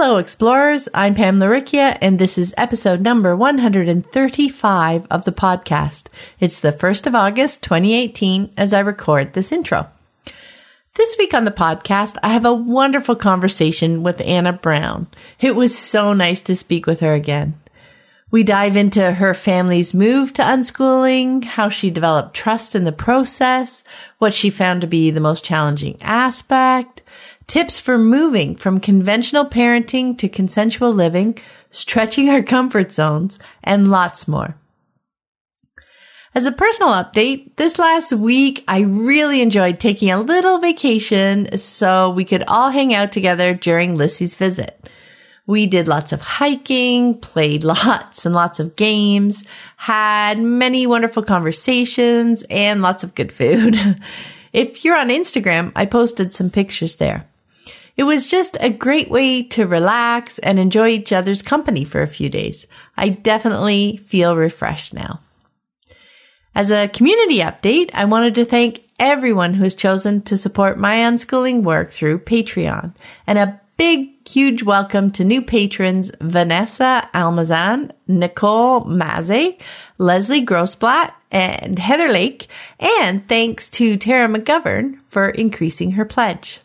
Hello, explorers. I'm Pam Laricchia, and this is episode number 135 of the podcast. It's the 1st of August, 2018, as I record this intro. This week on the podcast, I have a wonderful conversation with Anna Brown. It was so nice to speak with her again. We dive into her family's move to unschooling, how she developed trust in the process, what she found to be the most challenging aspect, tips for moving from conventional parenting to consensual living, stretching our comfort zones, and lots more. As a personal update, this last week I really enjoyed taking a little vacation so we could all hang out together during Lissy's visit. We did lots of hiking, played lots and lots of games, had many wonderful conversations, and lots of good food. if you're on Instagram, I posted some pictures there. It was just a great way to relax and enjoy each other's company for a few days. I definitely feel refreshed now. As a community update, I wanted to thank everyone who has chosen to support my unschooling work through Patreon and a big, huge welcome to new patrons Vanessa Almazan, Nicole Maze, Leslie Grossblatt, and Heather Lake, and thanks to Tara McGovern for increasing her pledge.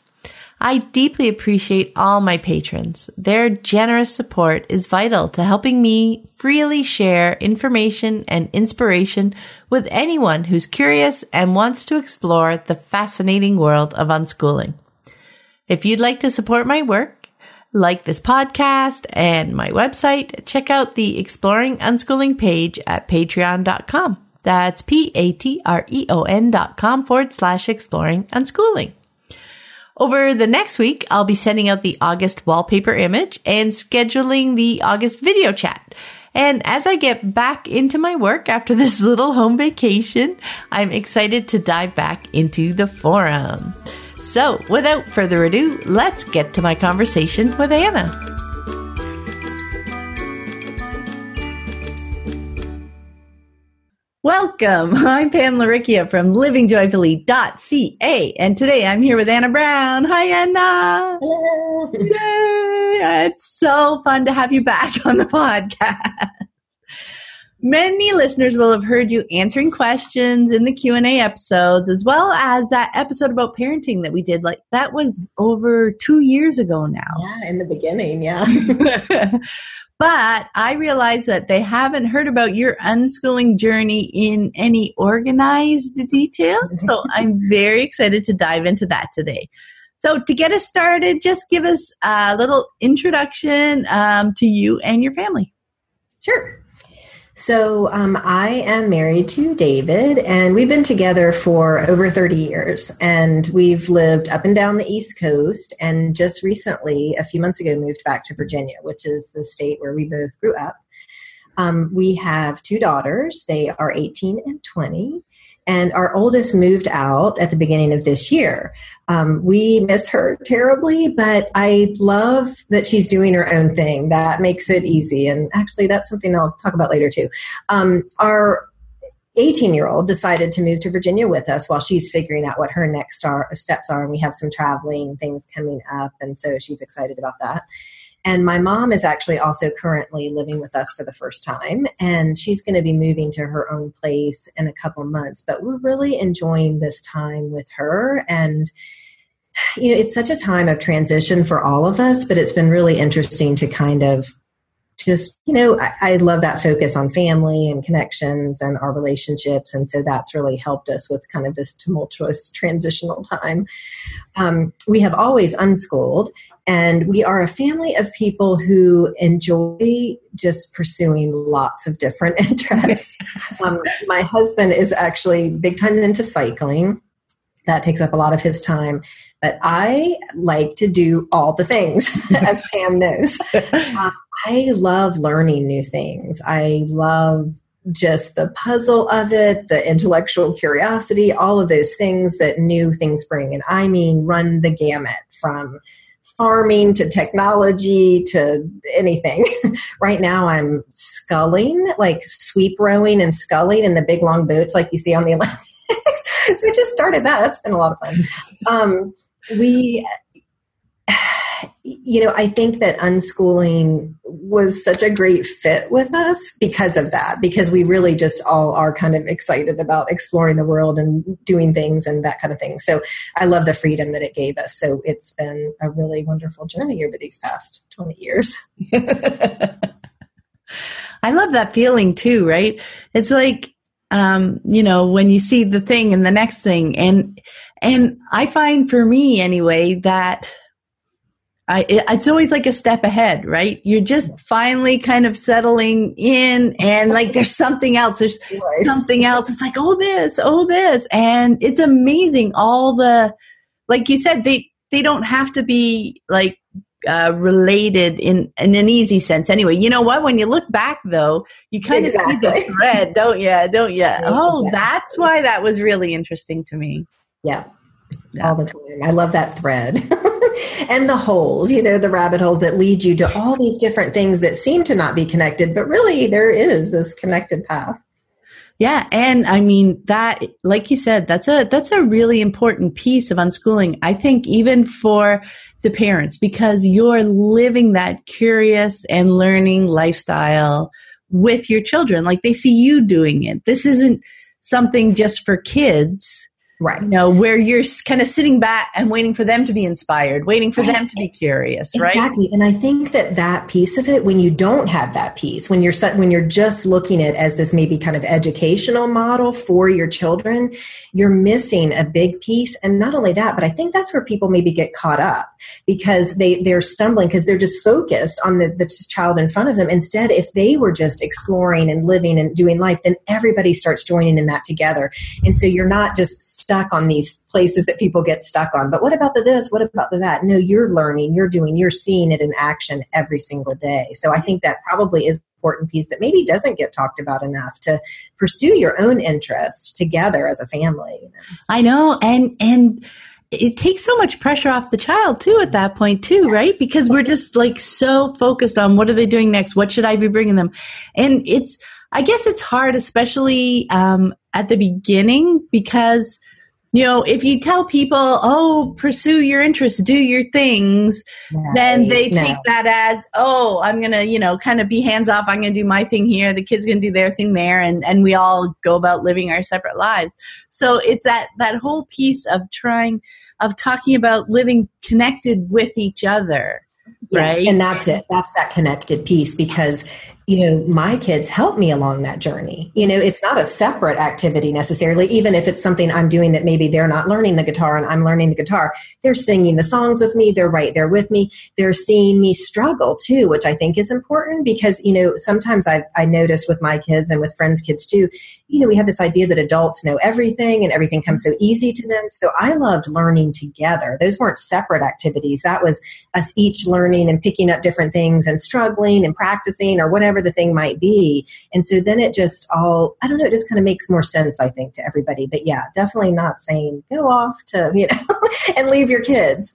I deeply appreciate all my patrons. Their generous support is vital to helping me freely share information and inspiration with anyone who's curious and wants to explore the fascinating world of unschooling. If you'd like to support my work, like this podcast and my website, check out the Exploring Unschooling page at patreon.com. That's P-A-T-R-E-O-N dot com forward slash exploring unschooling. Over the next week, I'll be sending out the August wallpaper image and scheduling the August video chat. And as I get back into my work after this little home vacation, I'm excited to dive back into the forum. So without further ado, let's get to my conversation with Anna. Welcome. I'm Pam Laricchia from livingjoyfully.ca. And today I'm here with Anna Brown. Hi, Anna. Hello. Yay. It's so fun to have you back on the podcast. Many listeners will have heard you answering questions in the Q&A episodes as well as that episode about parenting that we did like that was over 2 years ago now. Yeah, in the beginning, yeah. But I realize that they haven't heard about your unschooling journey in any organized detail. So I'm very excited to dive into that today. So to get us started, just give us a little introduction um, to you and your family. Sure. So um, I am married to David, and we've been together for over 30 years. And we've lived up and down the East Coast, and just recently, a few months ago, moved back to Virginia, which is the state where we both grew up. Um, we have two daughters. They are 18 and 20 and our oldest moved out at the beginning of this year. Um, we miss her terribly, but I love that she's doing her own thing. That makes it easy. And actually, that's something I'll talk about later too. Um, our 18 year old decided to move to Virginia with us while she's figuring out what her next star, steps are. And we have some traveling things coming up. And so she's excited about that. And my mom is actually also currently living with us for the first time, and she's going to be moving to her own place in a couple months. But we're really enjoying this time with her. And, you know, it's such a time of transition for all of us, but it's been really interesting to kind of just you know I, I, love that focus on family and connections and our relationships and so that's really helped us with kind of this tumultuous transitional time um, we have always unschooled and we are a family of people who enjoy just pursuing lots of different interests um, my husband is actually big time into cycling that takes up a lot of his time. But I like to do all the things, as Pam knows. Uh, I love learning new things. I love just the puzzle of it, the intellectual curiosity, all of those things that new things bring. And I mean, run the gamut from farming to technology to anything. right now, I'm sculling, like sweep rowing and sculling in the big long boots like you see on the Olympics. so we just started that. That's been a lot of fun. Um, we you know, I think that unschooling was such a great fit with us because of that, because we really just all are kind of excited about exploring the world and doing things and that kind of thing. So I love the freedom that it gave us. So it's been a really wonderful journey over these past 20 years. I love that feeling too, right? It's like, um, you know, when you see the thing and the next thing and, and I find for me anyway that I, it's always like a step ahead, right? You're just finally kind of settling in and like there's something else. There's right. something else. It's like, oh, this, oh, this. And it's amazing. All the, like you said, they, they don't have to be like, uh, related in, in an easy sense anyway. You know what? When you look back though, you kind exactly. of see the thread, don't you? Don't you? Oh, that's why that was really interesting to me. Yeah. Yeah. All the time. I love that thread. and the holes, you know, the rabbit holes that lead you to all these different things that seem to not be connected, but really there is this connected path. Yeah, and I mean that like you said, that's a that's a really important piece of unschooling. I think even for the parents because you're living that curious and learning lifestyle with your children. Like they see you doing it. This isn't something just for kids Right. You know, where you're kind of sitting back and waiting for them to be inspired, waiting for right. them to be curious, right? Exactly. And I think that that piece of it, when you don't have that piece, when you're when you're just looking at as this maybe kind of educational model for your children, you're missing a big piece. And not only that, but I think that's where people maybe get caught up because they they're stumbling because they're just focused on the, the child in front of them. Instead, if they were just exploring and living and doing life, then everybody starts joining in that together. And so you're not just stuck on these places that people get stuck on. But what about the this? What about the that? No, you're learning, you're doing, you're seeing it in action every single day. So I think that probably is important piece that maybe doesn't get talked about enough to pursue your own interests together as a family. You know? I know, and and it takes so much pressure off the child too at that point too right because we're just like so focused on what are they doing next what should i be bringing them and it's i guess it's hard especially um, at the beginning because you know, if you tell people, oh, pursue your interests, do your things, then they no. take that as, oh, I'm going to, you know, kind of be hands off. I'm going to do my thing here. The kids going to do their thing there. And, and we all go about living our separate lives. So it's that, that whole piece of trying, of talking about living connected with each other. Yes, right. And that's it. That's that connected piece because you know, my kids help me along that journey. You know, it's not a separate activity necessarily, even if it's something I'm doing that maybe they're not learning the guitar and I'm learning the guitar. They're singing the songs with me, they're right there with me. They're seeing me struggle too, which I think is important because, you know, sometimes I've I noticed with my kids and with friends' kids too, you know, we have this idea that adults know everything and everything comes so easy to them. So I loved learning together. Those weren't separate activities. That was us each learning and picking up different things and struggling and practicing or whatever whatever the thing might be. And so then it just all, I don't know, it just kind of makes more sense, I think, to everybody. But yeah, definitely not saying go off to, you know, and leave your kids.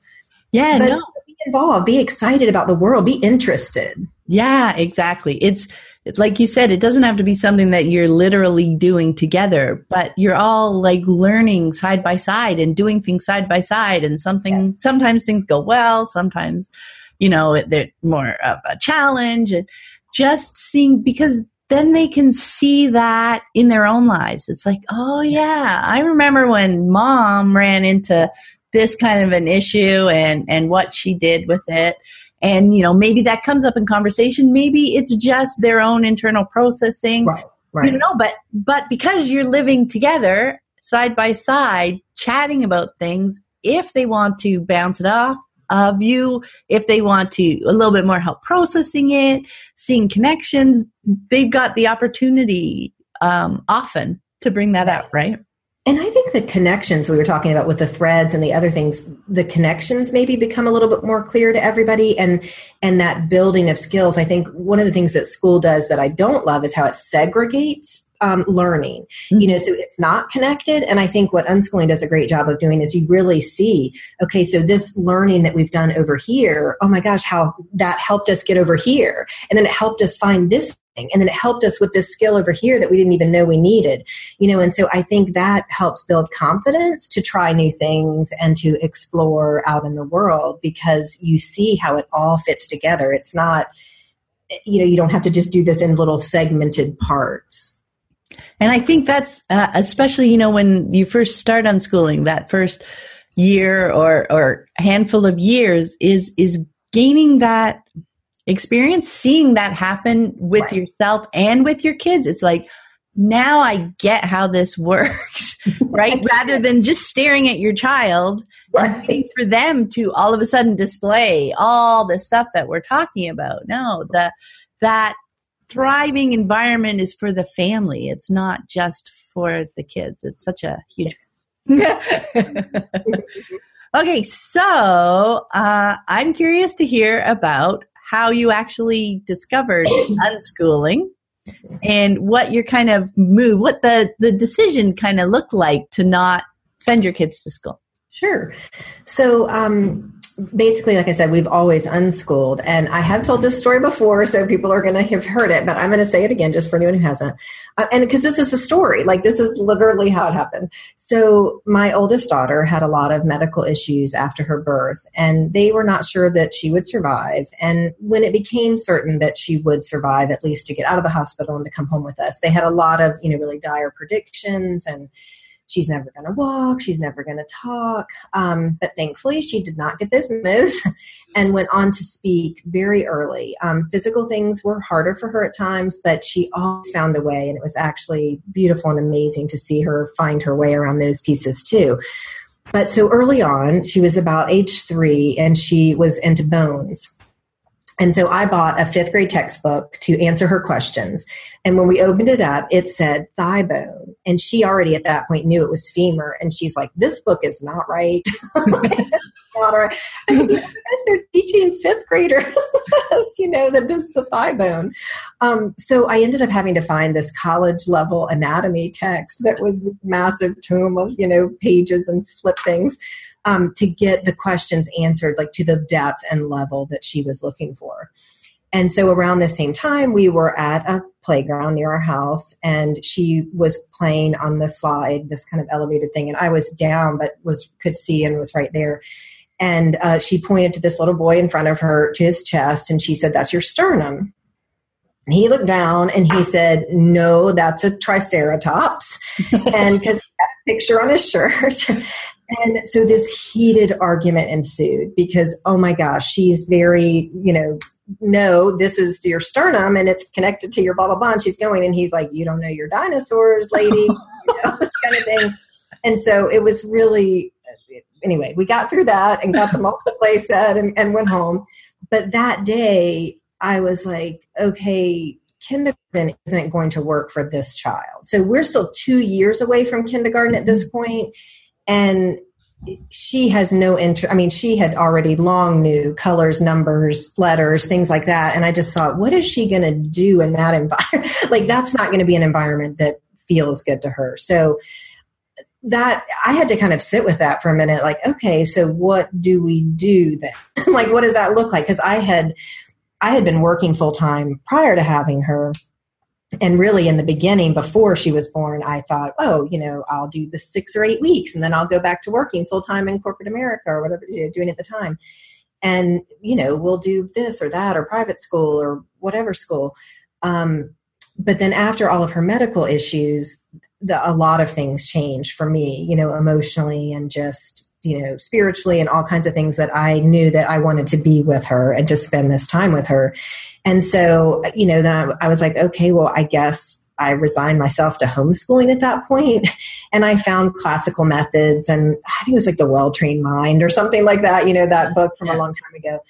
Yeah, but no. Be involved, be excited about the world, be interested. Yeah, exactly. It's, it's like you said, it doesn't have to be something that you're literally doing together, but you're all like learning side by side and doing things side by side. And something, yeah. sometimes things go well, sometimes, you know, they're more of a challenge. And just seeing because then they can see that in their own lives. It's like, oh yeah, I remember when mom ran into this kind of an issue and and what she did with it. And you know, maybe that comes up in conversation. Maybe it's just their own internal processing. Right. Right. You know, but but because you're living together side by side, chatting about things, if they want to bounce it off, of you. If they want to a little bit more help processing it, seeing connections, they've got the opportunity um, often to bring that out, right? and I think the connections we were talking about with the threads and the other things, the connections maybe become a little bit more clear to everybody and and that building of skills. I think one of the things that school does that I don't love is how it segregates um, learning. Mm-hmm. You know, so it's not connected. And I think what unschooling does a great job of doing is you really see, okay, so this learning that we've done over here, oh my gosh, how that helped us get over here. And then it helped us find this thing. And then it helped us with this skill over here that we didn't even know we needed. You know, and so I think that helps build confidence to try new things and to explore out in the world because you see how it all fits together. It's not, you know, you don't have to just do this in little segmented parts. And I think that's uh, especially, you know, when you first start unschooling, that first year or, or handful of years is, is gaining that experience, seeing that happen with right. yourself and with your kids. It's like, now I get how this works, right? Rather than just staring at your child right. and waiting for them to all of a sudden display all the stuff that we're talking about. No, the that thriving environment is for the family. It's not just for the kids. It's such a huge. okay, so uh, I'm curious to hear about how you actually discovered unschooling and what your kind of move, what the, the decision kind of looked like to not send your kids to school. Sure. So, um, basically, like I said, we've always unschooled. And I have told this story before, so people are going to have heard it, but I'm going to say it again just for anyone who hasn't. Uh, and because this is a story, like this is literally how it happened. So, my oldest daughter had a lot of medical issues after her birth, and they were not sure that she would survive. And when it became certain that she would survive, at least to get out of the hospital and to come home with us, they had a lot of, you know, really dire predictions and she's never going to walk, she's never going to talk. Um, but thankfully, she did not get those moves and went on to speak very early. Um, physical things were harder for her at times, but she always found a way, and it was actually beautiful and amazing to see her find her way around those pieces too. But so early on, she was about age three and she was into bones. And so I bought a fifth grade textbook to answer her questions. And when we opened it up, it said thigh bone. And she already at that point knew it was femur. And she's like, this book is not right. not right. they're teaching fifth graders, you know, that this is the thigh bone. Um, so I ended up having to find this college level anatomy text that was massive tome of, you know, pages and flip things um, to get the questions answered like to the depth and level that she was looking for. And so around the same time, we were at a playground near our house, and she was playing on the slide, this kind of elevated thing, and I was down, but was could see and was right there. And uh, she pointed to this little boy in front of her to his chest, and she said, "That's your sternum." And he looked down and he said, No, that's a triceratops. and because picture on his shirt. And so this heated argument ensued because, oh my gosh, she's very, you know, no, this is your sternum and it's connected to your blah, blah, blah. And she's going, and he's like, you don't know your dinosaurs, lady, you know, this kind of thing. And so it was really, anyway, we got through that and got the multiple play set and, and went home. But that day, I was like, okay, kindergarten isn't going to work for this child. So we're still two years away from kindergarten at this mm-hmm. point, and she has no interest. I mean, she had already long knew colors, numbers, letters, things like that. And I just thought, what is she going to do in that environment? like, that's not going to be an environment that feels good to her. So that I had to kind of sit with that for a minute. Like, okay, so what do we do then? like, what does that look like? Because I had I had been working full time prior to having her. And really, in the beginning, before she was born, I thought, oh, you know, I'll do the six or eight weeks and then I'll go back to working full time in corporate America or whatever you're doing at the time. And, you know, we'll do this or that or private school or whatever school. Um, but then after all of her medical issues, the, a lot of things changed for me, you know, emotionally and just you know spiritually and all kinds of things that i knew that i wanted to be with her and to spend this time with her. And so you know then i was like okay well i guess i resigned myself to homeschooling at that point. And i found classical methods and i think it was like the well trained mind or something like that you know that book from a long time ago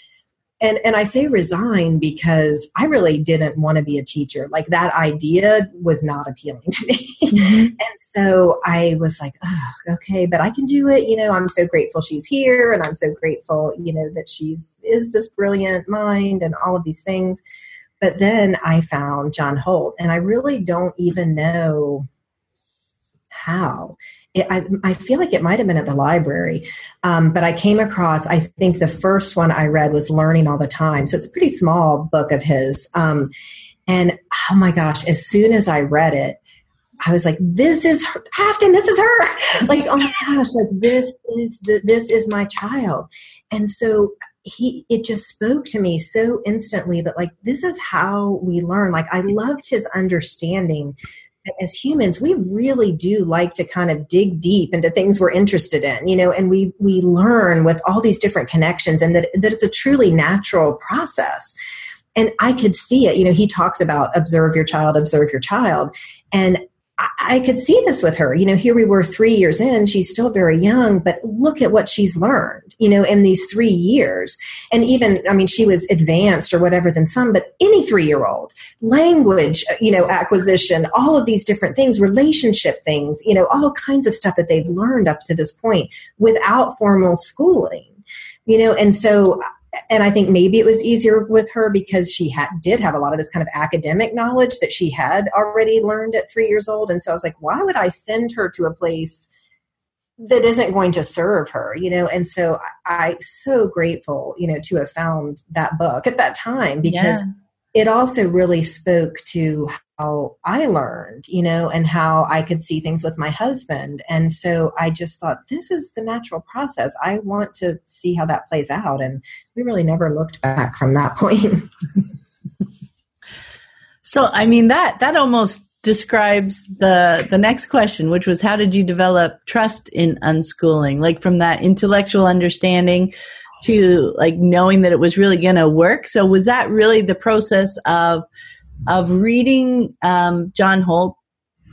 and and I say resign because I really didn't want to be a teacher. Like that idea was not appealing to me. Mm-hmm. and so I was like, oh, okay, but I can do it. You know, I'm so grateful she's here and I'm so grateful, you know, that she's is this brilliant mind and all of these things. But then I found John Holt and I really don't even know how. It, I, I, feel like it might have been at the library, um, but I came across, I think the first one I read was Learning All the Time. So it's a pretty small book of his. Um, and oh my gosh, as soon as I read it, I was like, "This is her, Afton. This is her!" like, oh my gosh, like this is the, this is my child. And so he, it just spoke to me so instantly that like this is how we learn. Like, I loved his understanding as humans we really do like to kind of dig deep into things we're interested in you know and we we learn with all these different connections and that that it's a truly natural process. And i could see it. You know he talks about observe your child observe your child. And I could see this with her. You know, here we were three years in, she's still very young, but look at what she's learned, you know, in these three years. And even, I mean, she was advanced or whatever than some, but any three year old, language, uh, you know, acquisition, all of these different things, relationship things, you know, all kinds of stuff that they've learned up to this point without formal schooling you know and so and I think maybe it was easier with her because she had, did have a lot of this kind of academic knowledge that she had already learned at three years old. And so I was like, why would I send her to a place that isn't going to serve her, you know? And so I, am so grateful, you know, to have found that book at that time because yeah. it also really spoke to how I learned, you know, and how I could see things with my husband. And so I just thought, this is the natural process. I want to see how that plays out. And we really never looked back from that point. so, I mean, that, that almost describes the the next question which was how did you develop trust in unschooling like from that intellectual understanding to like knowing that it was really going to work so was that really the process of of reading um, John Holt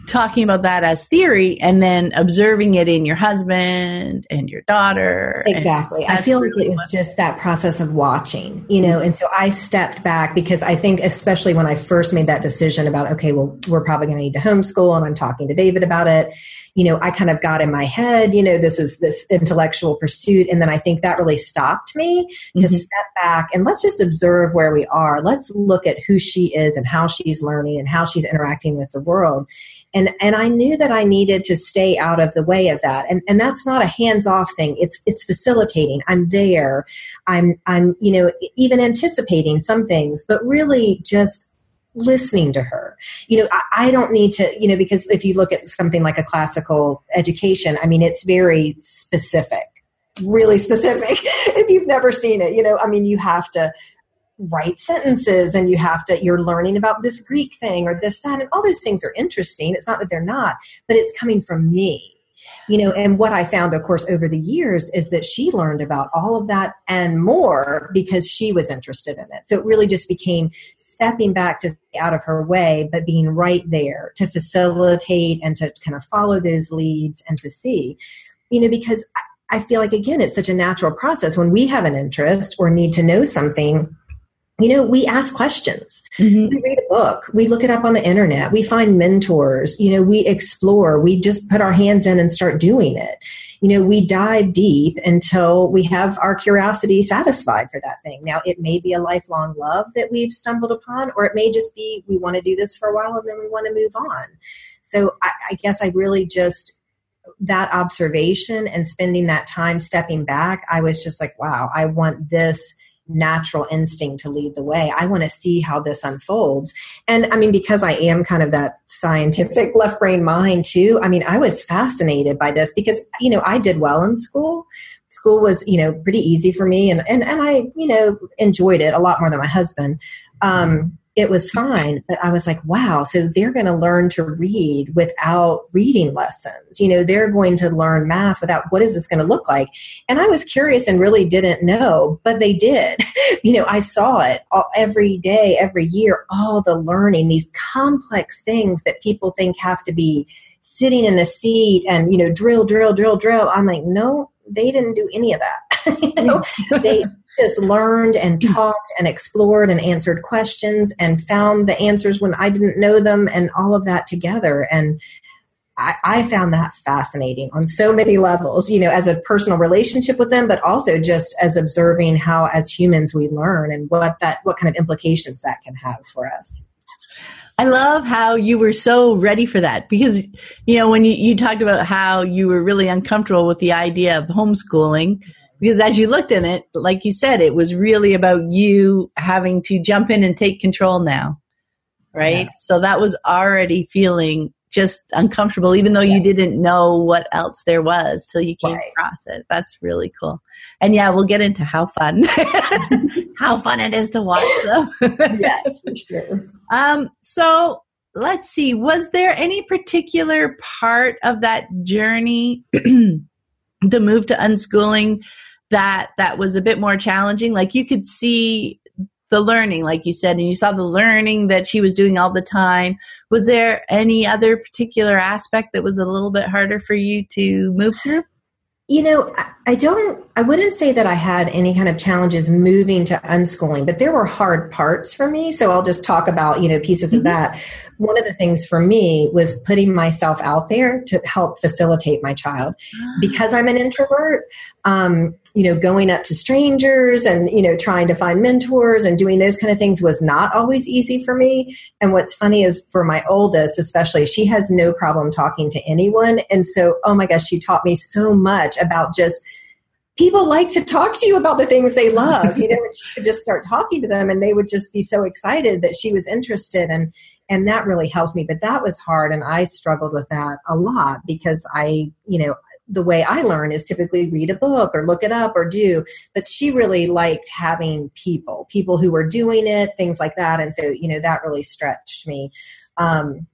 talking about that as theory and then observing it in your husband and your daughter. Exactly. I feel really like it was just that process of watching, you know, and so I stepped back because I think, especially when I first made that decision about, okay, well, we're probably going to need to homeschool and I'm talking to David about it you know, I kind of got in my head, you know, this is this intellectual pursuit. And then I think that really stopped me to mm-hmm. step back and let's just observe where we are. Let's look at who she is and how she's learning and how she's interacting with the world. And, and I knew that I needed to stay out of the way of that. And, and that's not a hands off thing. It's, it's facilitating. I'm there. I'm, I'm, you know, even anticipating some things, but really just listening to her. You know, I, I, don't need to, you know, because if you look at something like a classical education, I mean, it's very specific, really specific. if you've never seen it, you know, I mean, you have to write sentences and you have to, you're learning about this Greek thing or this, that, and all those things are interesting. It's not that they're not, but it's coming from me. You know and what i found of course over the years is that she learned about all of that and more because she was interested in it. So it really just became stepping back to out of her way but being right there to facilitate and to kind of follow those leads and to see. You know because i feel like again it's such a natural process. When we have an interest or need to know something you know, we ask questions. Mm-hmm. We read a book. We look it up on the internet. We find mentors. You know, we explore. We just put our hands in and start doing it. You know, we dive deep until we have our curiosity satisfied for that thing. Now, it may be a lifelong love that we've stumbled upon, or it may just be we want to do this for a while and then we want to move on. So I, I guess I really just that observation and spending that time stepping back, I was just like, wow, I want this natural instinct to lead the way. I want to see how this unfolds. And I mean, because I am kind of that scientific left brain mind too, I mean, I was fascinated by this because, you know, I did well in school. School was, you know, pretty easy for me and, and, and I, you know, enjoyed it a lot more than my husband. Um, it was fine. But I was like, wow, so they're going to learn to read without reading lessons. You know, they're going to learn math without what is this going to look like? And I was curious and really didn't know, but they did. you know, I saw it all, every day, every year, all the learning, these complex things that people think have to be sitting in a seat and, you know, drill, drill, drill, drill. I'm like, no, they didn't do any of that. you know, they just learned and hmm. talked and explored and answered questions and found the answers when I didn't know them and all of that together. And I, I, found that fascinating on so many levels, you know, as a personal relationship with them, but also just as observing how as humans we learn and what that what kind of implications that can have for us. I love how you were so ready for that because, you know, when you, you talked about how you were really uncomfortable with the idea of homeschooling, because as you looked in it, like you said, it was really about you having to jump in and take control now. Right. Yeah. So that was already feeling just uncomfortable, even though you didn't know what else there was till you came right. across it. That's really cool. And yeah, we'll get into how fun, how fun it is to watch them. yes, for sure. Um, so let's see, was there any particular part of that journey, the move to unschooling that, that was a bit more challenging? Like you could see the learning, like you said, and you saw the learning that she was doing all the time. Was there any other particular aspect that was a little bit harder for you to move through? You know, I don't, I wouldn't say that I had any kind of challenges moving to unschooling, but there were hard parts for me. So I'll just talk about, you know, pieces mm-hmm. of that. One of the things for me was putting myself out there to help facilitate my child. Ah. Because I'm an introvert, um, you know, going up to strangers and, you know, trying to find mentors and doing those kind of things was not always easy for me. And what's funny is for my oldest, especially, she has no problem talking to anyone. And so, oh my gosh, she taught me so much about just people like to talk to you about the things they love, you know, and she would just start talking to them and they would just be so excited that she was interested and and that really helped me. But that was hard and I struggled with that a lot because I, you know, the way I learn is typically read a book or look it up or do. But she really liked having people, people who were doing it, things like that. And so, you know, that really stretched me. Um,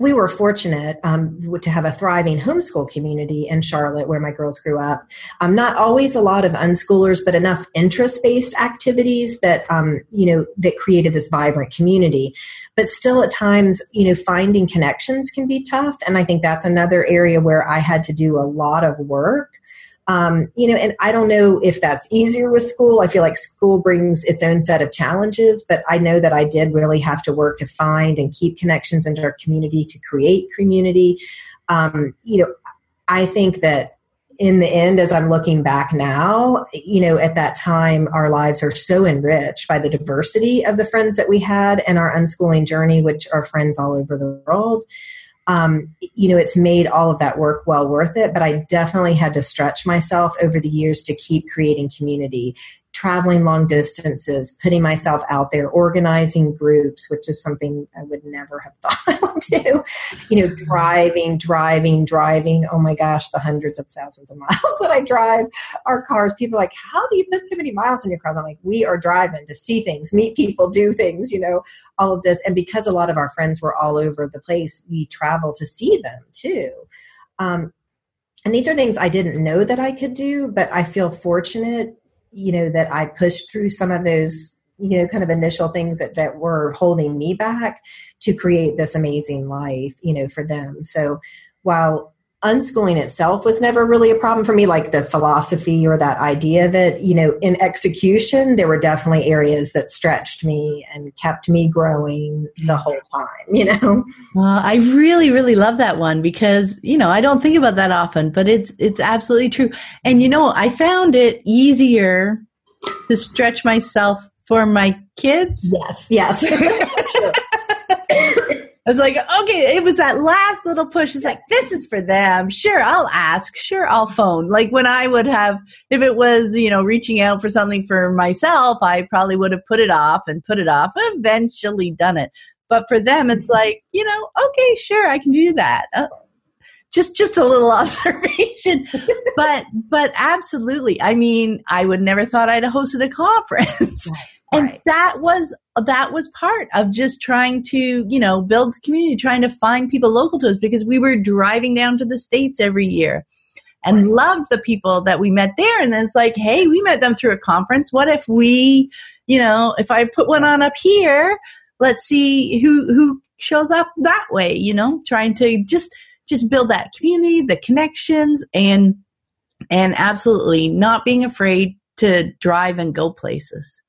we were fortunate um, to have a thriving homeschool community in Charlotte where my girls grew up. Um, not always a lot of unschoolers, but enough interest-based activities that um, you know that created this vibrant community. But still, at times, you know, finding connections can be tough, and I think that's another area where I had to do a lot of work um, you know, and I don't know if that's easier with school. I feel like school brings its own set of challenges, but I know that I did really have to work to find and keep connections into our community to create community. Um, you know, I think that in the end, as I'm looking back now, you know, at that time, our lives are so enriched by the diversity of the friends that we had and our unschooling journey, which are friends all over the world um, you know, it's made all of that work well worth it. But I definitely had to stretch myself over the years to keep creating community traveling long distances, putting myself out there, organizing groups, which is something I would never have thought I would do. You know, driving, driving, driving. Oh my gosh, the hundreds of thousands of miles that I drive our cars. People are like, how do you put so many miles in your car? I'm like, we are driving to see things, meet people, do things, you know, all of this. And because a lot of our friends were all over the place, we travel to see them too. Um, and these are things I didn't know that I could do, but I feel fortunate you know that i pushed through some of those you know kind of initial things that that were holding me back to create this amazing life you know for them. So while unschooling itself was never really a problem for me like the philosophy or that idea of it. You know in execution there were definitely areas that stretched me and kept me growing the whole time you know? Well i really really love that one because you know i don't think about that often but it's it's absolutely true. And you know i found it easier to stretch myself for my kids yes yes I was like, okay, it was that last little push. It's like, this is for them. Sure, I'll ask. Sure, I'll phone. Like when I would have, if it was, you know, reaching out for something for myself, I probably would have put it off and put it off, eventually done it. But for them, it's like, you know, okay, sure, I can do that. Uh, just, just a little observation. but, but absolutely. I mean, I would never thought I'd have hosted a conference. And right. that was that was part of just trying to you know build community trying to find people local to us because we were driving down to the states every year and right. loved the people that we met there and then it's like hey we met them through a conference what if we you know if i put one on up here let's see who who shows up that way you know trying to just just build that community the connections and and absolutely not being afraid to drive and go places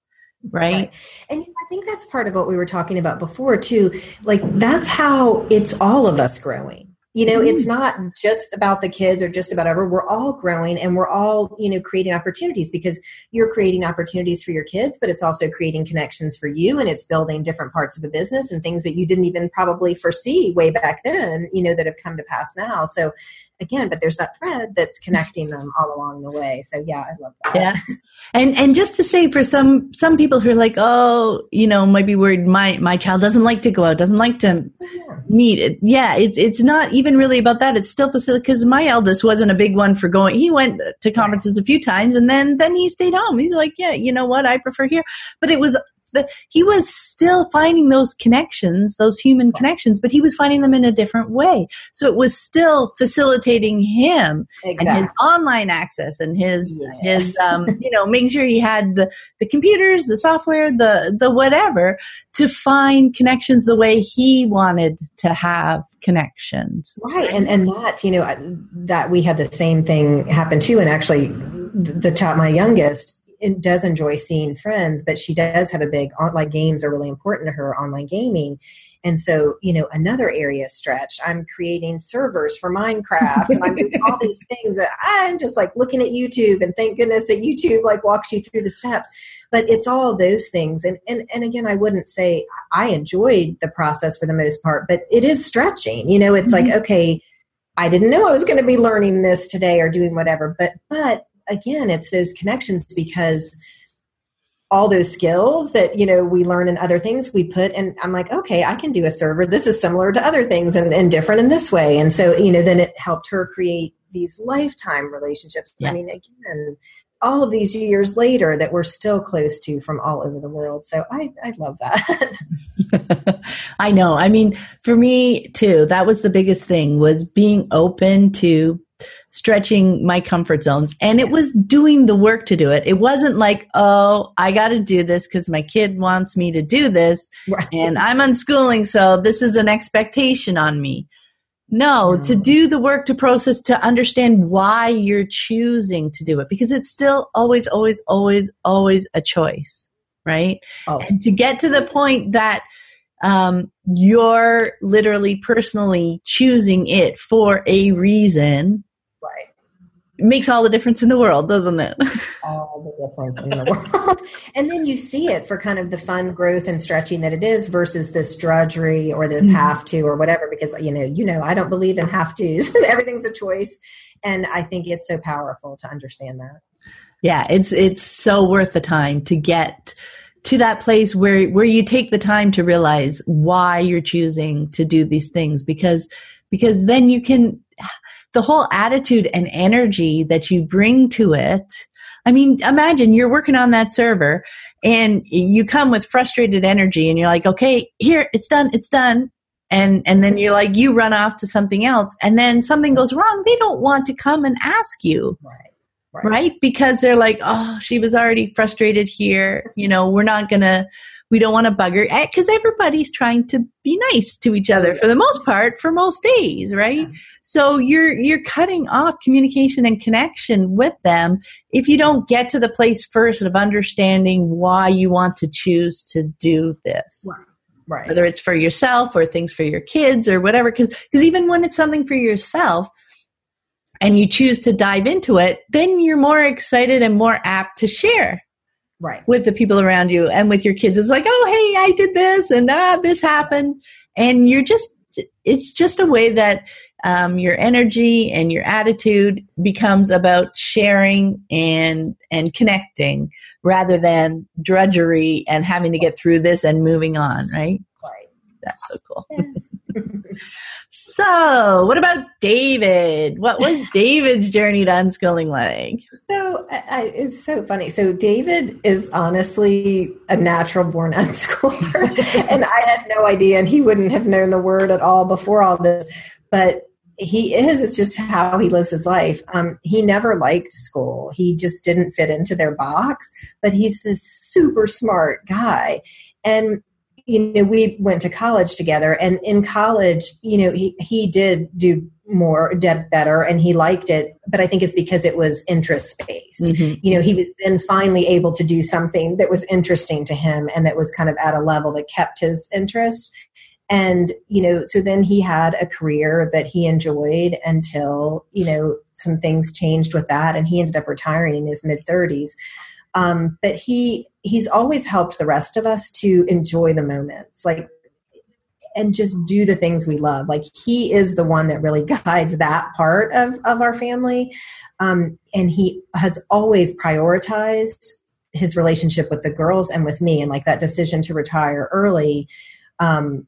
right? right? And I think that's part of what we were talking about before too. Like that's how it's all of us growing. you know, it's mm-hmm. not just about the kids or just about ever. We're all growing and we're all, you know, creating opportunities because you're creating opportunities for your kids, but it's also creating connections for you and it's building different parts of the business and things that you didn't even probably foresee way back then, you know, that have come to pass now. So again, but there's that thread that's connecting them all along the way. So yeah, I love that. Yeah. And and just to say for some some people who are like, oh, you know, might be worried my my child doesn't like to go out, doesn't like to yeah. meet it. Yeah, it's it's not even really about that. It's still because my eldest wasn't a big one for going. He went to conferences a few times and then then he stayed home. He's like, yeah, you know what, I prefer here. But it was but he was still finding those connections, those human connections, but he was finding them in a different way. So it was still facilitating him exactly. and his online access and his yes. his um, you know making sure he had the the computers, the software, the the whatever to find connections the way he wanted to have connections. Right, and and that you know that we had the same thing happen too, and actually the top my youngest does enjoy seeing friends, but she does have a big online games are really important to her online gaming. And so, you know, another area stretched. I'm creating servers for Minecraft and I'm doing all these things that I'm just like looking at YouTube and thank goodness that YouTube like walks you through the steps. But it's all those things. And and, and again, I wouldn't say I enjoyed the process for the most part, but it is stretching. You know, it's mm-hmm. like, okay, I didn't know I was going to be learning this today or doing whatever, but but again, it's those connections because all those skills that you know we learn in other things we put and i'm like okay i can do a server. This is similar to other things and, and different in this way. And so you know then it helped her create these lifetime relationships. Yeah. i mean again all of these years later that we're still close to from all over the world. So i i love that. I know. I mean for me too that was the biggest thing was being open to stretching my comfort zones and it was doing the work to do it. It wasn't like, oh, I got to do this because my kid wants me to do this right. and I'm unschooling, so this is an expectation on me. No, to do the work to process, to understand why you're choosing to do it because it's still always, always, always, always a choice, right? Oh. And to get to the point that um, you're literally personally choosing it for a reason it makes all the difference in the world, doesn't it? all the difference in the world. and then you see it for kind of the fun growth and stretching that it is versus this drudgery or this mm-hmm. have to or whatever, because you know, you know, I don't believe in have tos. Everything's a choice. And I think it's so powerful to understand that. Yeah, it's it's so worth the time to get to that place where where you take the time to realize why you're choosing to do these things because because then you can the whole attitude and energy that you bring to it. I mean, imagine you're working on that server and you come with frustrated energy and you're like, okay, here, it's done, it's done. And, and then you're like, you run off to something else and then something goes wrong. They don't want to come and ask you. Right. Right. right. Because they're like, oh, she was already frustrated here. You know, we're not going to, we don't want to bug her because eh, everybody's trying to be nice to each other for the most part for most days right? So you're you're cutting off communication and connection with them if you don't get to the place first of understanding why you want to choose to do this. Right. Right. Whether it's for yourself or things for your kids or whatever, because because even when it's something for yourself, and you choose to dive into it, then you're more excited and more apt to share right. with the people around you and with your kids. It's like oh hey i did this and ah this happened. And you're just it's just a way that um, your energy and your attitude becomes about sharing and and connecting rather than drudgery and having to get through this and moving on right? Right. That's so cool. Yes. So, what about David? What was David's journey to unschooling like? So, I, it's so funny. So, David is honestly a natural born unschooler, and I had no idea, and he wouldn't have known the word at all before all this. But he is. It's just how he lives his life. Um, he never liked school. He just didn't fit into their box. But he's this super smart guy, and you know, we went to college together, and in college, you know, he he did do more, did better, and he liked it. But I think it's because it was interest based. Mm-hmm. You know, he was then finally able to do something that was interesting to him and that was kind of at a level that kept his interest. and you know so then he had a career that he enjoyed until you know some things changed with that and he ended up retiring in his mid 30s um, but he he's always helped the rest of us to enjoy the moments like and just do the things we love. Like he is the one that really guides that part of of our family. Um, and he has always prioritized his relationship with the girls and with me and like that decision to retire early um,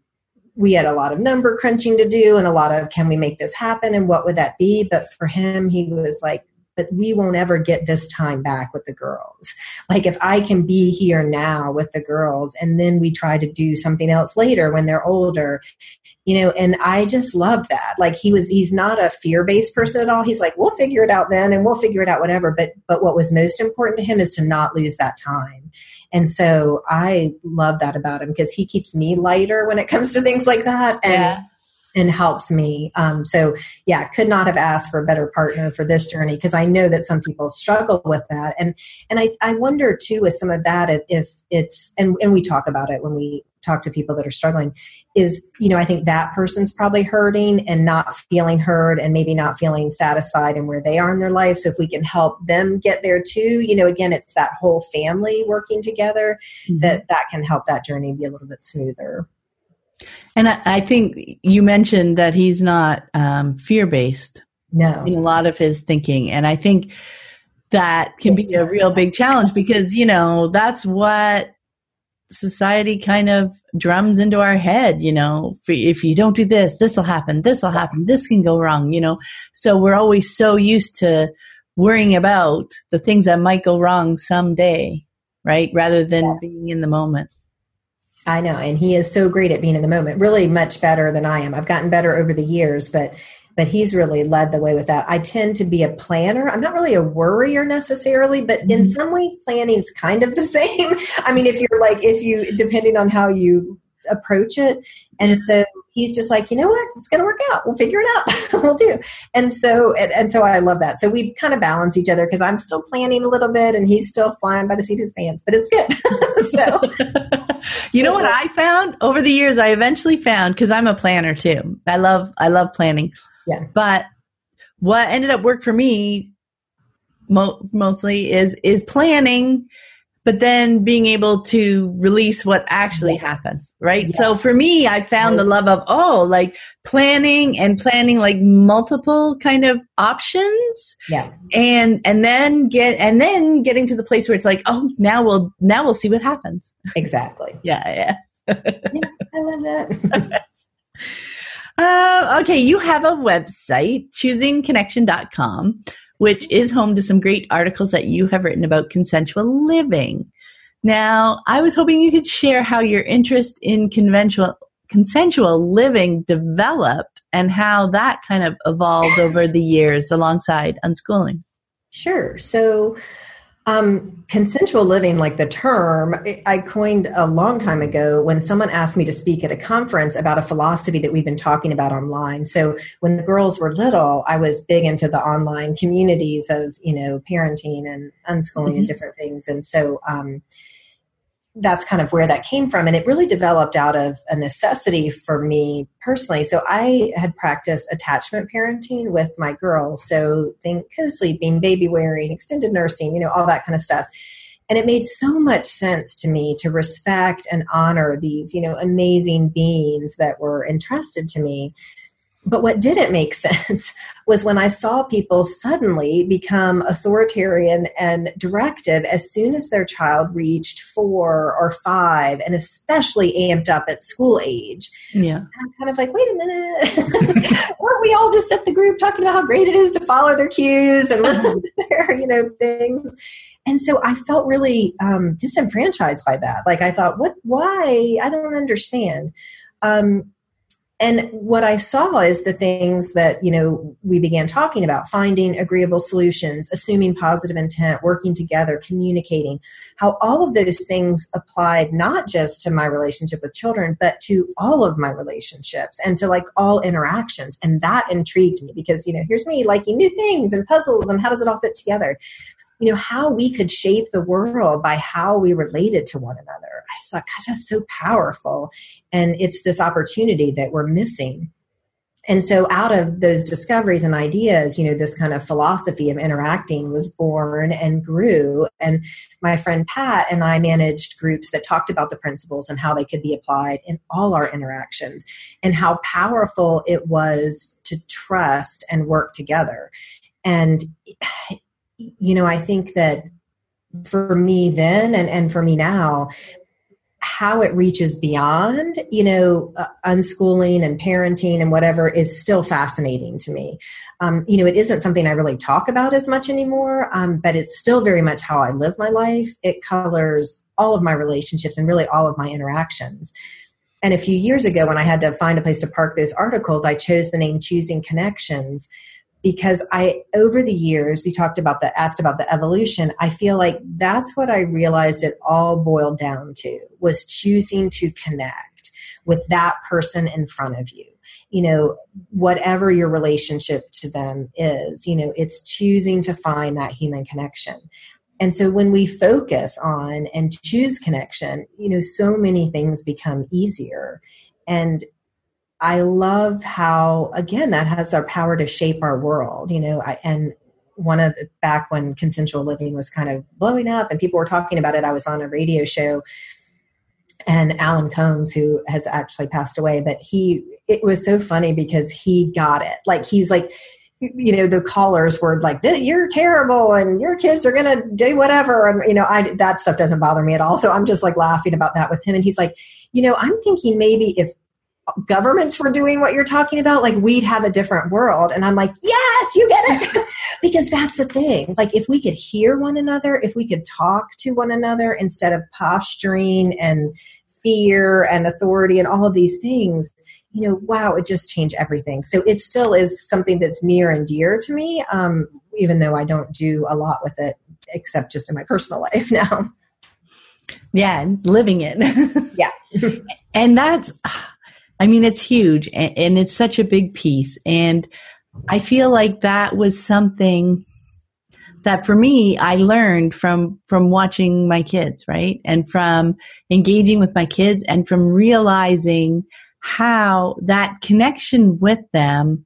we had a lot of number crunching to do and a lot of can we make this happen and what would that be? But for him he was like but we won't ever get this time back with the girls. Like if I can be here now with the girls and then we try to do something else later when they're older, you know, and I just love that. Like he was he's not a fear-based person at all. He's like, we'll figure it out then and we'll figure it out whatever. But but what was most important to him is to not lose that time. And so I love that about him because he keeps me lighter when it comes to things like that. And yeah and helps me. Um, so yeah, could not have asked for a better partner for this journey because I know that some people struggle with that. And and I, I wonder too with some of that if, it's and, and we talk about it when we talk to people that are struggling is you know i think that person's probably hurting and not feeling heard and maybe not feeling satisfied in where they are in their life so if we can help them get there too you know again it's that whole family working together mm-hmm. that that can help that journey be a little bit smoother and I, I think you mentioned that he's not um, fear based. No. In a lot of his thinking. And I think that can be a real big challenge because, you know, that's what society kind of drums into our head, you know, if you don't do this, this will happen, this will happen, this can go wrong, you know. So we're always so used to worrying about the things that might go wrong someday, right? Rather than yeah. being in the moment. I know, and he is so great at being in the moment. Really, much better than I am. I've gotten better over the years, but but he's really led the way with that. I tend to be a planner. I'm not really a worrier necessarily, but in mm-hmm. some ways, planning is kind of the same. I mean, if you're like, if you depending on how you approach it, and so he's just like, you know what, it's going to work out. We'll figure it out. we'll do. And so, and, and, so I love that. So we kind of balance each other because I'm still planning a little bit and he's still flying by the seat of his pants, but it's good. so, you know what I found over the years? I eventually found because I'm a planner too. I love, I love planning. Yeah. But what ended up work for me mo- mostly is is planning but then being able to release what actually yeah. happens, right? Yeah. So for me, I found the love of, oh, like planning and planning like multiple kind of options. Yeah. And, and then get, and then getting to the place where it's like, oh, now we'll, now we'll see what happens. Exactly. yeah. Yeah. yeah I love that. uh, okay. You have a website, choosingconnection.com which is home to some great articles that you have written about consensual living. Now, I was hoping you could share how your interest in conventional consensual living developed and how that kind of evolved over the years alongside unschooling. Sure. So, um, consensual living, like the term, I coined a long time ago when someone asked me to speak at a conference about a philosophy that we've been talking about online. So when the girls were little, I was big into the online communities of, you know, parenting and unschooling mm-hmm. and different things. And so, um, that's kind of where that came from. And it really developed out of a necessity for me personally. So I had practiced attachment parenting with my girls. So think co sleeping, baby wearing, extended nursing, you know, all that kind of stuff. And it made so much sense to me to respect and honor these, you know, amazing beings that were entrusted to me but what didn't make sense was when I saw people suddenly become authoritarian and directive as soon as their child reached four or five, and especially amped up at school age. Yeah. And I'm kind of like, wait a minute. Weren't we all just at the group talking about how great it is to follow their cues and listen to their, you know, things? And so I felt really um, disenfranchised by that. Like I thought, what, why? I don't understand. Um, and what i saw is the things that you know we began talking about finding agreeable solutions assuming positive intent working together communicating how all of those things applied not just to my relationship with children but to all of my relationships and to like all interactions. And that intrigued me because you know here's me liking new things and puzzles and how does it all fit together you know, how we could shape the world by how we related to one another. I just thought, God, that's so powerful. And it's this opportunity that we're missing and so out of those discoveries and ideas you know this kind of philosophy of interacting was born and grew and my friend pat and i managed groups that talked about the principles and how they could be applied in all our interactions and how powerful it was to trust and work together and you know i think that for me then and, and for me now how it reaches beyond, you know, uh, unschooling and parenting and whatever is still fascinating to me. Um, you know, it isn't something I really talk about as much anymore, um, but it's still very much how I live my life. It colors all of my relationships and really all of my interactions. And a few years ago, when I had to find a place to park those articles, I chose the name Choosing Connections because I over the years you talked about the asked about the evolution I feel like that's what I realized it all boiled down to was choosing to connect with that person in front of you. You know whatever your relationship to them is you know it's choosing to find that human connection. And so when we focus on and choose connection you know so many things become easier. And I love how again that has our power to shape our world, you know, I, and one of the back when consensual living was kind of blowing up and people were talking about it, I was on a radio show and Alan Colmes, who has actually passed away, but he it was so funny because he got it. Like he's like, you know, the callers were like, "You're terrible, and your kids are gonna do whatever," and you know, I that stuff doesn't bother me at all. So I'm just like laughing about that with him, and he's like, you know, I'm thinking maybe if governments were doing what you're talking about, like we'd have a different world. And I'm like, yes, you get it. because that's the thing. Like if we could hear one another, if we could talk to one another instead of posturing and fear and authority and all of these things, you know, wow, it just changed everything. So it still is something that's near and dear to me, um, even though I don't do a lot with it except just in my personal life now. Yeah, living it. yeah. and that's I mean, it's huge and, and it's such a big piece. And I feel like that was something that for me I learned from from watching my kids, right? And from engaging with my kids and from realizing how that connection with them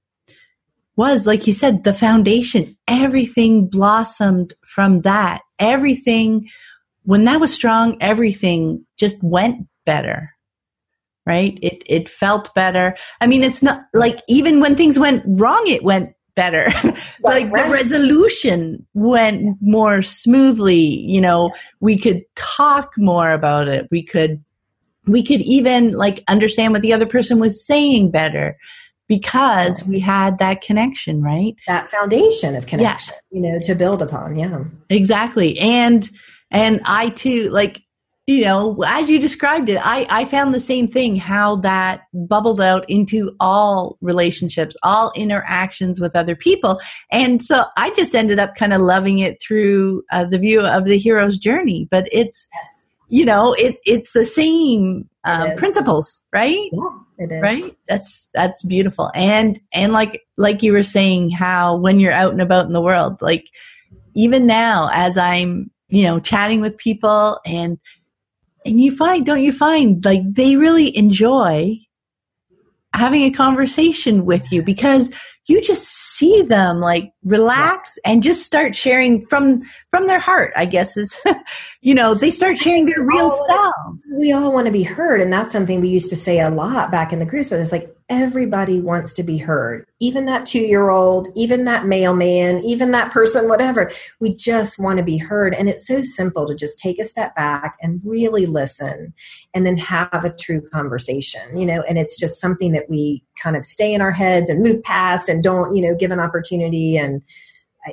was like you said the foundation. Everything blossomed from that. Everything when that was strong, everything just went better right? It it felt better. I mean, it's not like even when things went wrong, it went better. like right. the resolution went more smoothly. You know, we could talk more about it. We could we could even like understand what the other person was saying better because we had that connection, right? That foundation of connection, yeah. you know, to build upon. Yeah. Exactly. And and I too like you know, as you described it, I, I found the same thing, how that bubbled out into all relationships, all interactions with other people. And so I just ended up kind of loving it through uh, the view of the hero's journey. But it's, you know, it, it's the same um, principles, right? Yeah, it is. Right? That's, that's beautiful. And, and like, like you were saying, how when you're out and about in the world, like even now as I'm, you know, chatting with people and and you find, don't you find, like they really enjoy having a conversation with you because you just see them like relax and just start sharing from from their heart i guess is you know they start sharing their real selves. we all want to be heard and that's something we used to say a lot back in the groups but it's like everybody wants to be heard. Even that two year old even that mailman even that person whatever. We just want to be heard. And it's so simple to just take a step back and really listen and then have a true conversation you know? And it's just something that we kind of stay in our heads and move past and don't you know give an opportunity. And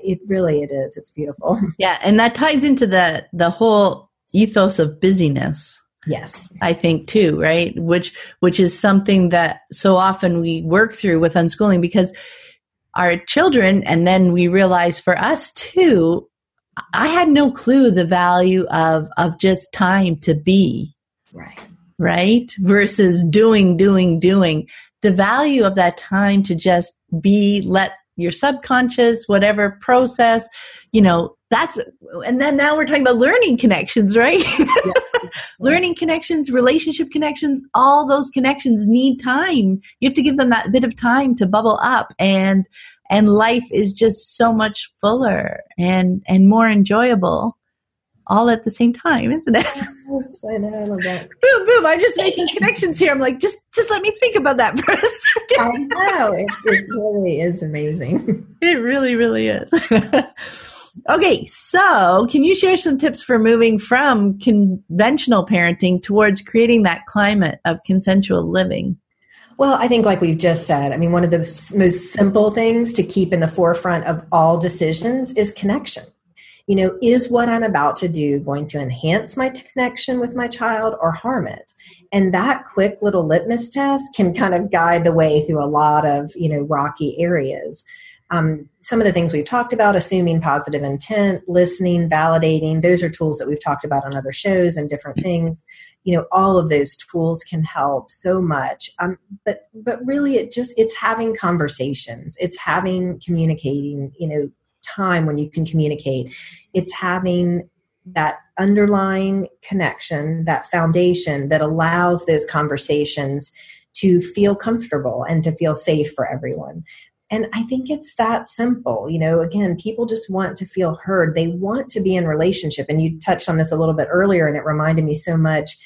it really it is. It's beautiful. Yeah. And that ties into the the whole ethos of busyness Yes. I think too, right? Which which is something that so often we work through with unschooling because our children and then we realize for us too I had no clue the value of of just time to be. Right. Right? Versus doing doing doing. The value of that time to just be let your subconscious, whatever process, you know, that's, and then now we're talking about learning connections, right? Yeah. Learning connections, relationship connections, all those connections need time. You have to give them that bit of time to bubble up and, and life is just so much fuller and, and more enjoyable all at the same time, isn't it? Yes, I know, I love that. boom, boom. I'm just making connections here. I'm like, just, just let me think about that for a second. I know. It, it really is amazing. It really, really is. okay, so can you share some tips for moving from conventional parenting towards creating that climate of consensual living? Well, I think, like we've just said, I mean, one of the most simple things to keep in the forefront of all decisions is connection you know, is what I'm about to do going to enhance my connection with my child or harm it? And that quick little litmus test can kind of guide the way through a lot of, you know, rocky areas. Um, some of the things we've talked about, assuming positive intent, listening, validating, those are tools that we've talked about on other shows and different things. You know, all of those tools can help so much. Um, but but really, it just it's having conversations, it's having communicating. You know, time when you can communicate. It's having that underlying connection, that foundation that allows those conversations to feel comfortable and to feel safe for everyone. And I think it's that simple. You know, again, people just want to feel heard. They want to be in relationship. And you touched on this a little bit earlier, and it reminded me so much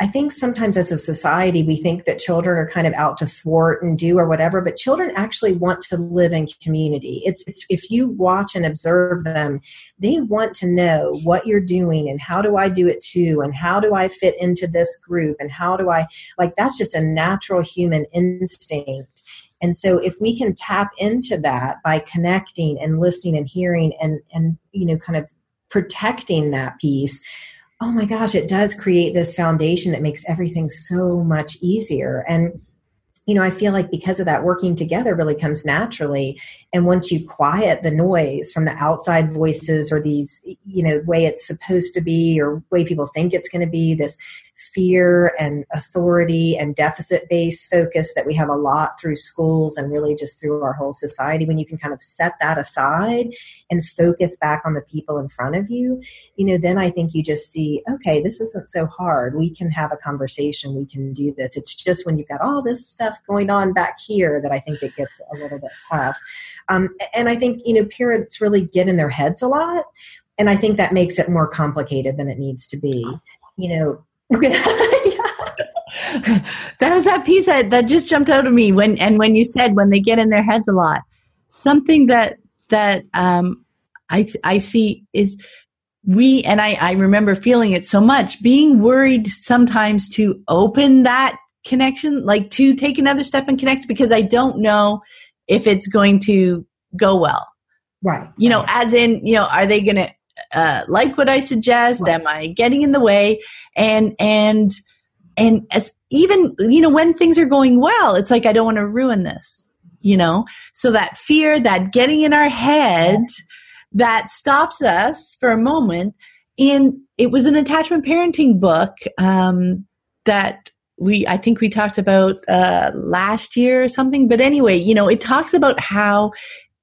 I think sometimes as a society, we think that children are kind of out to thwart and do or whatever, but children actually want to live in community. It's, it's if you watch and observe them, they want to know what you're doing and how do I do it too, and how do I fit into this group, and how do I like that's just a natural human instinct. And so if we can tap into that by connecting and listening and hearing and and you know kind of protecting that piece oh my gosh, it does create this foundation that makes everything so much easier. And you know, I feel like because of that, working together really comes naturally. And once you quiet the noise from the outside voices or these, you know, way it's supposed to be or way people think it's going to be, this fear and authority and deficit based focus that we have a lot through schools and really just through our whole society when you can kind of set that aside and focus back on the people in front of you you know then i think you just see okay this isn't so hard. We can have a conversation. We can do this. It's just when you've got all this stuff going on back here that i think it gets a little bit tough. Um, and i think you know parents really get in their heads a lot and i think that makes it more complicated than it needs to be. You know that was that piece that, that just jumped out of me when and when you said when they get in their heads a lot. Something that that um, I I see is we and I, I remember feeling it so much, being worried sometimes to open that connection, like to take another step and connect because I don't know if it's going to go well. Right. You know, as in, you know, are they going to uh, like what I suggest? Right. Am I getting in the way? And and and as even you know when things are going well, it's like I don't want to ruin this. You know, so that fear, that getting in our head, that stops us for a moment. And it was an attachment parenting book um, that we I think we talked about uh, last year or something. But anyway, you know, it talks about how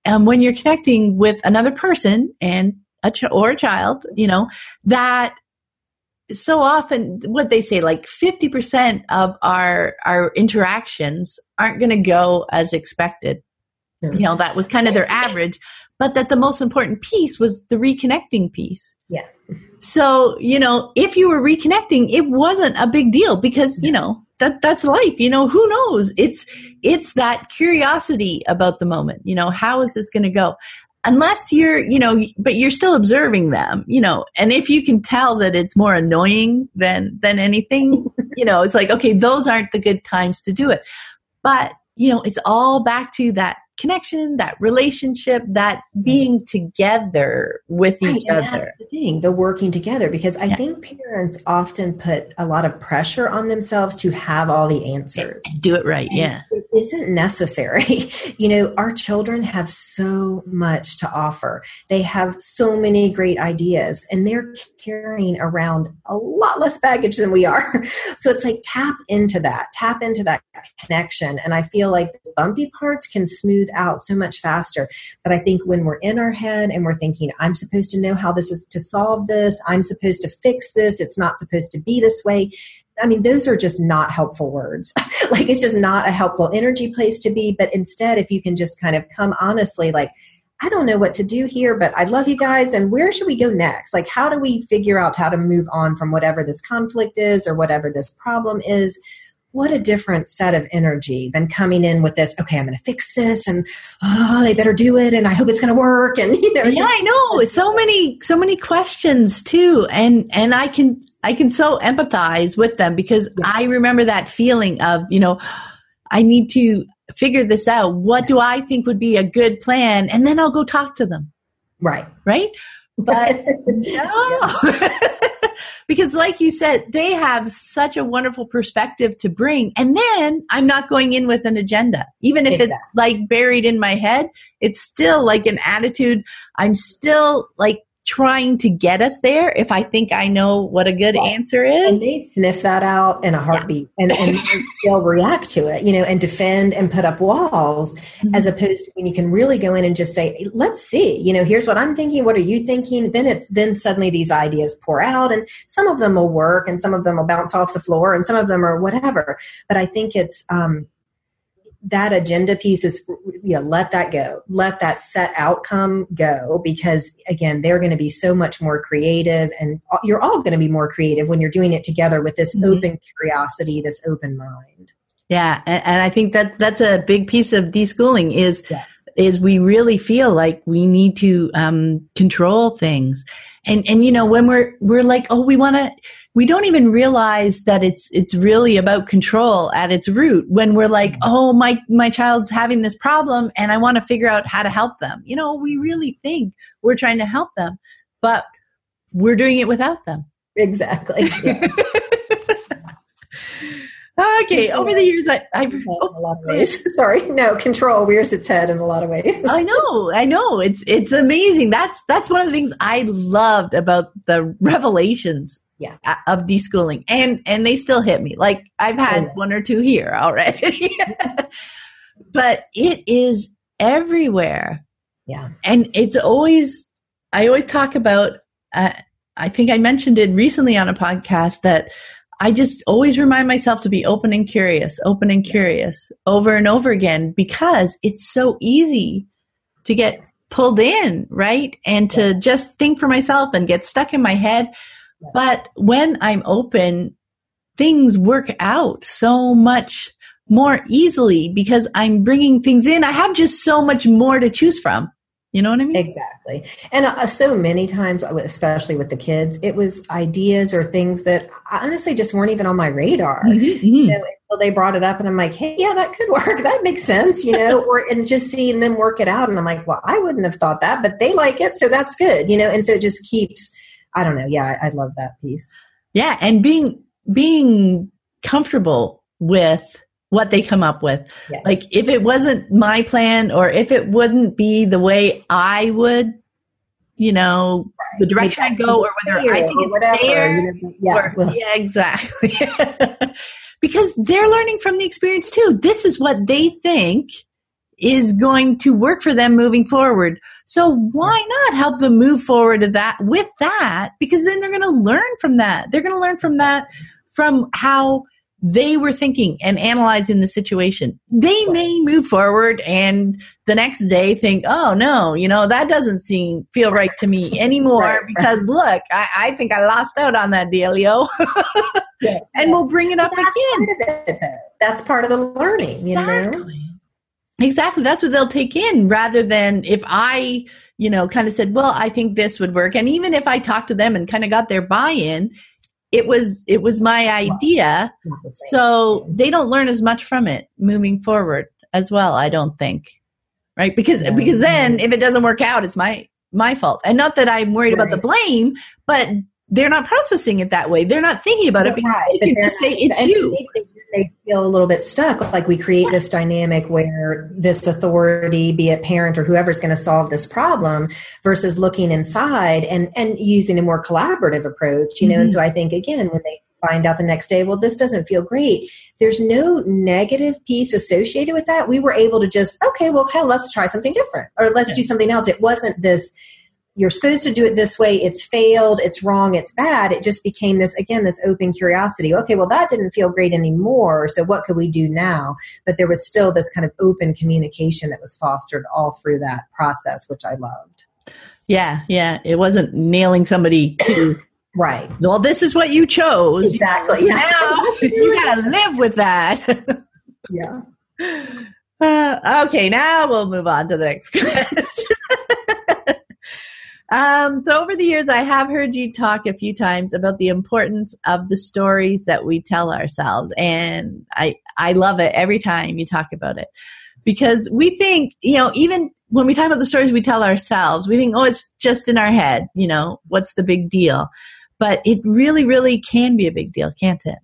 um, when you're connecting with another person and a ch- or a child, you know, that so often what they say like 50% of our our interactions aren't going to go as expected. You know that was kind of their average but that the most important piece was the reconnecting piece. Yeah. So you know if you were reconnecting it wasn't a big deal because you know that that's life you know who knows? It's it's that curiosity about the moment you know how is this going to go unless you're, you know, but you're still observing them, you know, and if you can tell that it's more annoying than, than anything, you know, it's like, okay, those aren't the good times to do it. But, you know, it's all back to that connection, that relationship, that being together with right, each other. the thing, the working together, because I yeah. think parents often put a lot of pressure on themselves to have all the answers. Do it right, and yeah. It isn't necessary. you know, our children have so much to offer. They have so many great ideas, and they're carrying around a lot less baggage than we are. So it's like tap into that, tap into that connection. And I feel like the bumpy parts can smooth out so much faster. But I think when we're in our head and we're thinking, I'm supposed to know how this is to solve this, I'm supposed to fix this, it's not supposed to be this way. I mean, those are just not helpful words. like, it's just not a helpful energy place to be. But instead, if you can just kind of come honestly, like, I don't know what to do here, but I love you guys. And where should we go next? Like, how do we figure out how to move on from whatever this conflict is or whatever this problem is? What a different set of energy than coming in with this, okay, I'm going to fix this and oh, they better do it and I hope it's going to work. And, you know, yeah, I know so many, so many questions too. And, and I can, I can so empathize with them because yeah. I remember that feeling of, you know, I need to figure this out. What do I think would be a good plan? And then I'll go talk to them. Right. Right. But no. because like you said, they have such a wonderful perspective to bring. And then I'm not going in with an agenda. Even if exactly. it's like buried in my head, it's still like an attitude. I'm still like trying to get us there if I think I know what a good answer is. And they sniff that out in a heartbeat yeah. and, and they'll react to it, you know, and defend and put up walls mm-hmm. as opposed to when you can really go in and just say, let's see, you know, here's what I'm thinking. What are you thinking? Then it's, then suddenly these ideas pour out and some of them will work and some of them will bounce off the floor and some of them are whatever. But I think it's, um, that agenda piece is you know let that go let that set outcome go because again they're going to be so much more creative and you're all going to be more creative when you're doing it together with this mm-hmm. open curiosity this open mind yeah and, and, i think that that's a big piece of deschooling is yeah. is we really feel like we need to um, control things and and you know when we're we're like oh we want to we don't even realize that it's it's really about control at its root when we're like mm-hmm. oh my my child's having this problem and i want to figure out how to help them you know we really think we're trying to help them but we're doing it without them exactly yeah. Okay, over the years, I, I oh, a lot of ways. Sorry, no control rears its head in a lot of ways. I know, I know. It's it's amazing. That's that's one of the things I loved about the revelations. Yeah. of deschooling, and and they still hit me. Like I've had oh, yeah. one or two here already, but it is everywhere. Yeah, and it's always. I always talk about. Uh, I think I mentioned it recently on a podcast that I just always remind myself to be open and curious, open and curious over and over again because it's so easy to get pulled in, right? And to just think for myself and get stuck in my head. But when I'm open, things work out so much more easily because I'm bringing things in. I have just so much more to choose from. You know what I mean? Exactly. And uh, so many times, especially with the kids, it was ideas or things that honestly just weren't even on my radar. Mm-hmm, mm-hmm. You know, until they brought it up, and I'm like, "Hey, yeah, that could work. That makes sense." You know, or and just seeing them work it out, and I'm like, "Well, I wouldn't have thought that, but they like it, so that's good." You know, and so it just keeps. I don't know. Yeah, I, I love that piece. Yeah, and being being comfortable with what they come up with. Yeah. Like if it wasn't my plan or if it wouldn't be the way I would, you know, right. the direction I go or whether I think it's whatever, fair. Yeah. Or, yeah, exactly. because they're learning from the experience too. This is what they think is going to work for them moving forward. So why not help them move forward to that with that? Because then they're going to learn from that. They're going to learn from that from how they were thinking and analyzing the situation. They may move forward and the next day think, oh no, you know, that doesn't seem, feel right to me anymore right. because look, I, I, think I lost out on that dealio. yeah, and yeah. we'll bring it up that's again. Part it, that's part of the learning, exactly. you know? Exactly. That's what they'll take in rather than if I, you know, kind of said, well, I think this would work. And even if I talked to them and kind of got their buy in, it was it was my idea. So they don't learn as much from it moving forward as well i don't think right? Because because then if it doesn't work out it's my my fault. And not that i'm worried right. about the blame but they're not processing it that way. They're not thinking about it because right. they can just say it's you they feel a little bit stuck like we create this dynamic where this authority be it parent or whoever's going to solve this problem versus looking inside and and using a more collaborative approach you know mm-hmm. and so i think again when they find out the next day, well, this doesn't feel great. There's no negative piece associated with that. We were able to just, okay, well, hell, let's try something different or let's yeah. do something else. It wasn't this, you're supposed to do it this way, it's failed, it's wrong, it's bad. It just became this, again, this open curiosity. Okay, well, that didn't feel great anymore. So what could we do now? But there was still this kind of open communication that was fostered all through that process, which I loved. Yeah, yeah. It wasn't nailing somebody to right. Well, this is what you chose. Exactly. Yeah. Now you gotta live with that. yeah. Uh, okay, now we'll move on to the next question. Um, so over the years, I have heard you talk a few times about the importance of the stories that we tell ourselves, and I I love it every time you talk about it because we think you know even when we talk about the stories we tell ourselves, we think, oh, it's just in our head. You know, what's the big deal? But it really, really can be a big deal, can't it?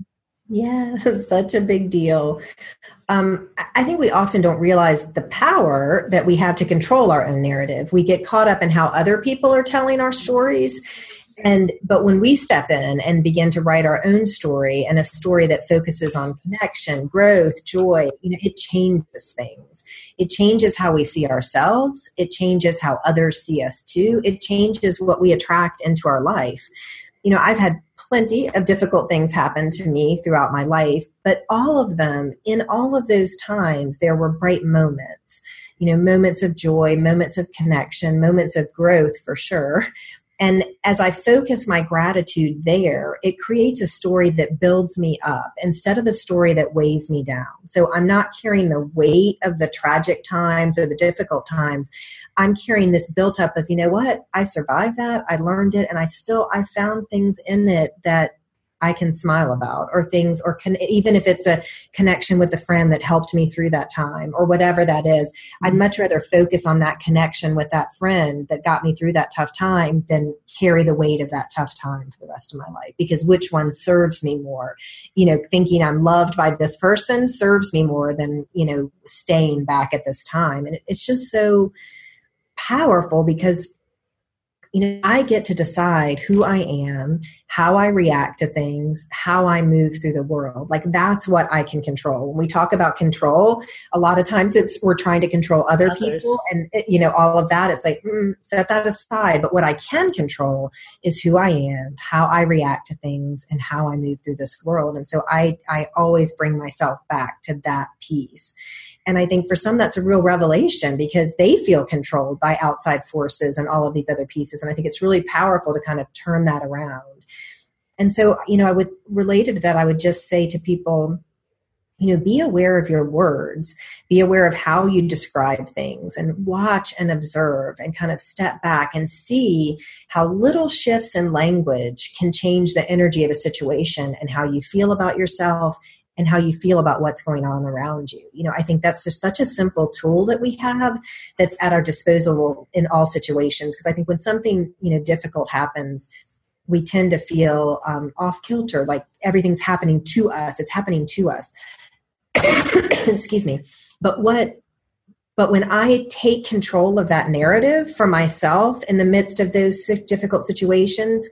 Yeah, such a big deal. Um, I think we often don't realize the power that we have to control our own narrative. We get caught up in how other people are telling our stories and but when we step in and begin to write our own story and a story that focuses on connection growth joy you know it changes things it changes how we see ourselves it changes how others see us too it changes what we attract into our life you know i've had plenty of difficult things happened to me throughout my life but all of them in all of those times there were bright moments you know moments of joy moments of connection moments of growth for sure and as I focus my gratitude there, it creates a story that builds me up instead of a story that weighs me down. So I'm not carrying the weight of the tragic times or the difficult times. I'm carrying this built up of, you know what? I survived that. I learned it and I still, I found things in it that I can smile about, or things, or can, even if it's a connection with a friend that helped me through that time, or whatever that is, I'd mm-hmm. much rather focus on that connection with that friend that got me through that tough time than carry the weight of that tough time for the rest of my life. Because which one serves me more? You know, thinking I'm loved by this person serves me more than, you know, staying back at this time. And it's just so powerful because you know, I get to decide who I am, how I react to things, how I move through the world. Like that's what I can control. When we talk about control, a lot of times it's we're trying to control other Others. people and you know all of that. It's like mm, set that aside. But what I can control is who I am, how I react to things, and how I move through this world. And so I I always bring myself back to that piece. And I think for some, that's a real revelation because they feel controlled by outside forces and all of these other pieces. And I think it's really powerful to kind of turn that around. And so, you know, I would, related to that, I would just say to people, you know, be aware of your words, be aware of how you describe things, and watch and observe and kind of step back and see how little shifts in language can change the energy of a situation and how you feel about yourself and how you feel about what's going on around you. You know, I think that's just such a simple tool that we have that's at our disposal in all situations. Because I think when something, you know, difficult happens, we tend to feel um, off kilter, like everything's happening to us. It's happening to us. Excuse me. But what but when I take control of that narrative for myself in the midst of those difficult situations,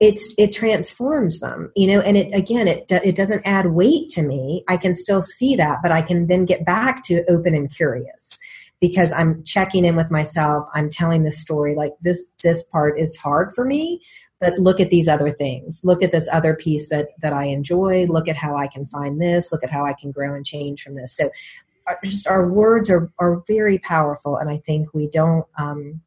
it's it transforms them you know and it again it it doesn't add weight to me. I can still see that but i can then get back to open and curious because i'm checking in with myself. I'm telling this story like this this part is hard for me but look at these other things. Look at this other piece that that i enjoy. Look at how i can find this. Look at how i can grow and change from this. So uh, just our words are are very powerful and i think we don't um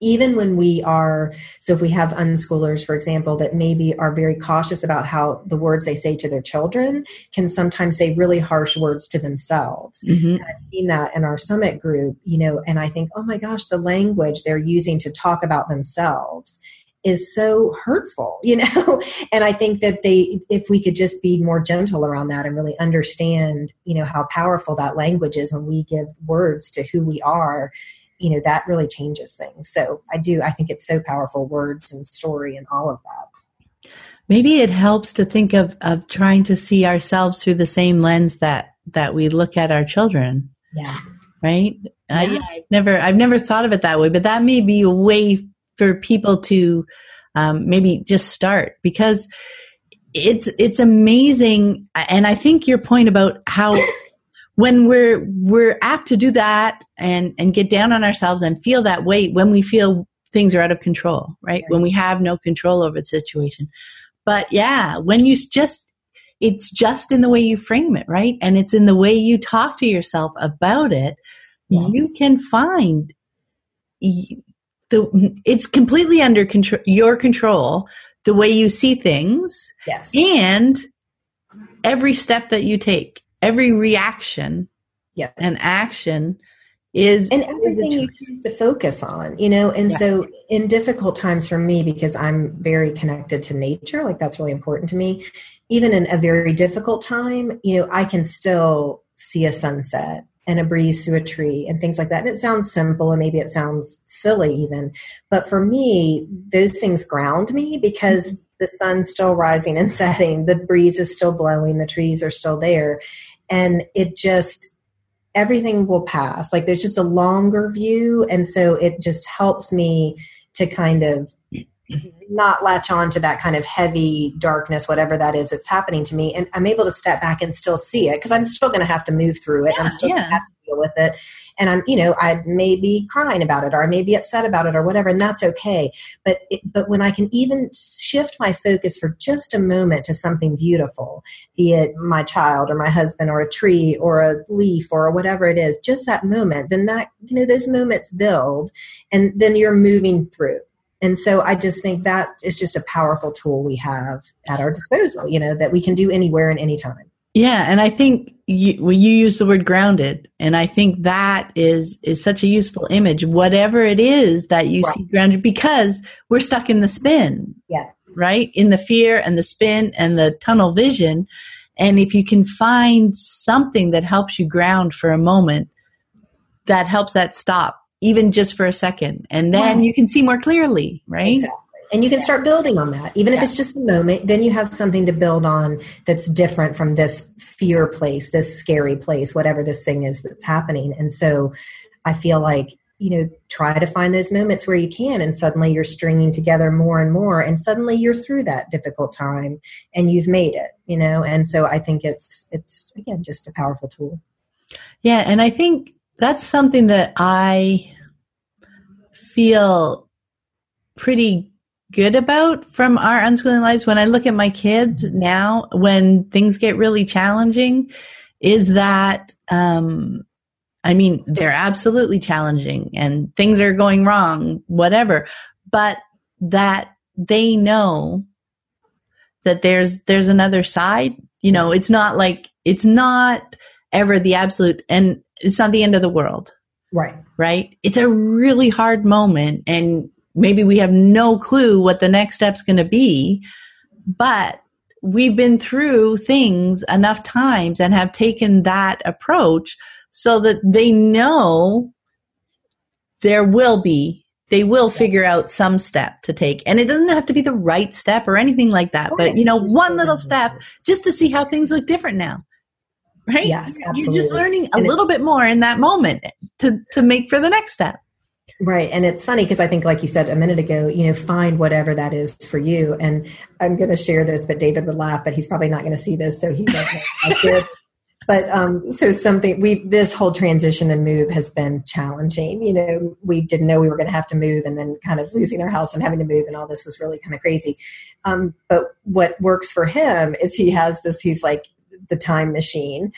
even when we are so if we have unschoolers for example that maybe are very cautious about how the words they say to their children can sometimes say really harsh words to themselves mm-hmm. i've seen that in our summit group you know and i think oh my gosh the language they're using to talk about themselves is so hurtful you know and i think that they if we could just be more gentle around that and really understand you know how powerful that language is when we give words to who we are you know that really changes things. So i do i think it's so powerful words and story and all of that. Maybe it helps to think of of trying to see ourselves through the same lens that that we look at our children. Yeah. Right? Yeah. I, i've never i've never thought of it that way but that may be a way for people to um, maybe just start because it's it's amazing. And i think your point about how when we're we're apt to do that and and get down on ourselves and feel that weight when we feel things are out of control right, when we have no control over the situation. But yeah when you just it's just in the way you frame it right? And it's in the way you talk to yourself about it yes. you can find the it's completely under control your control the way you see things yes. and every step that you take every reaction yep. and action is and everything is you choose to focus on you know and yeah. so in difficult times for me because i'm very connected to nature like that's really important to me even in a very difficult time you know i can still see a sunset and a breeze through a tree and things like that and it sounds simple and maybe it sounds silly even but for me those things ground me because mm-hmm. the sun's still rising and setting the breeze is still blowing the trees are still there and it just everything will pass. Like there's just a longer view and so it just helps me to kind of not latch on to that kind of heavy darkness whatever that is that's happening to me and i'm able to step back and still see it because i'm still going to have to move through it. Yeah, i'm still yeah. going to have to deal with it. And i'm you know i may be crying about it or i may be upset about it or whatever and that's okay. But it, but when i can even shift my focus for just a moment to something beautiful be it my child or my husband or a tree or a leaf or whatever it is just that moment then that you know those moments build and then you're moving through and so i just think that is just a powerful tool we have at our disposal you know that we can do anywhere and anytime. Yeah and i think you, well, you use the word grounded and i think that is is such a useful image whatever it is that you right. see grounded because we're stuck in the spin. Yeah. Right? In the fear and the spin and the tunnel vision and if you can find something that helps you ground for a moment that helps that stop even just for a second. And then you can see more clearly, right? Exactly. And you can start building on that. Even if it's just a moment, then you have something to build on that's different from this fear place, this scary place, whatever this thing is that's happening. And so I feel like, you know, try to find those moments where you can, and suddenly you're stringing together more and more, and suddenly you're through that difficult time and you've made it, you know. And so I think it's, it's again, just a powerful tool. Yeah. And I think that's something that I feel pretty good about from our unschooling lives. When I look at my kids now when things get really challenging is that um I mean they're absolutely challenging and things are going wrong whatever but that they know that there's there's another side. You know it's not like it's not ever the absolute and it's not the end of the world. Right. Right. It's a really hard moment and maybe we have no clue what the next step's going to be, but we've been through things enough times and have taken that approach so that they know there will be they will figure out some step to take and it doesn't have to be the right step or anything like that but you know one little step just to see how things look different now right? Yes, absolutely. You're just learning a and little it, bit more in that moment to to make for the next step. Right. And it's funny because I think, like you said a minute ago, you know, find whatever that is for you. And I'm going to share this, but David would laugh, but he's probably not going to see this. So he doesn't. but um, so something we this whole transition and move has been challenging. You know, we didn't know we were going to have to move, and then kind of losing our house and having to move, and all this was really kind of crazy. Um, but what works for him is he has this. He's like the time machine.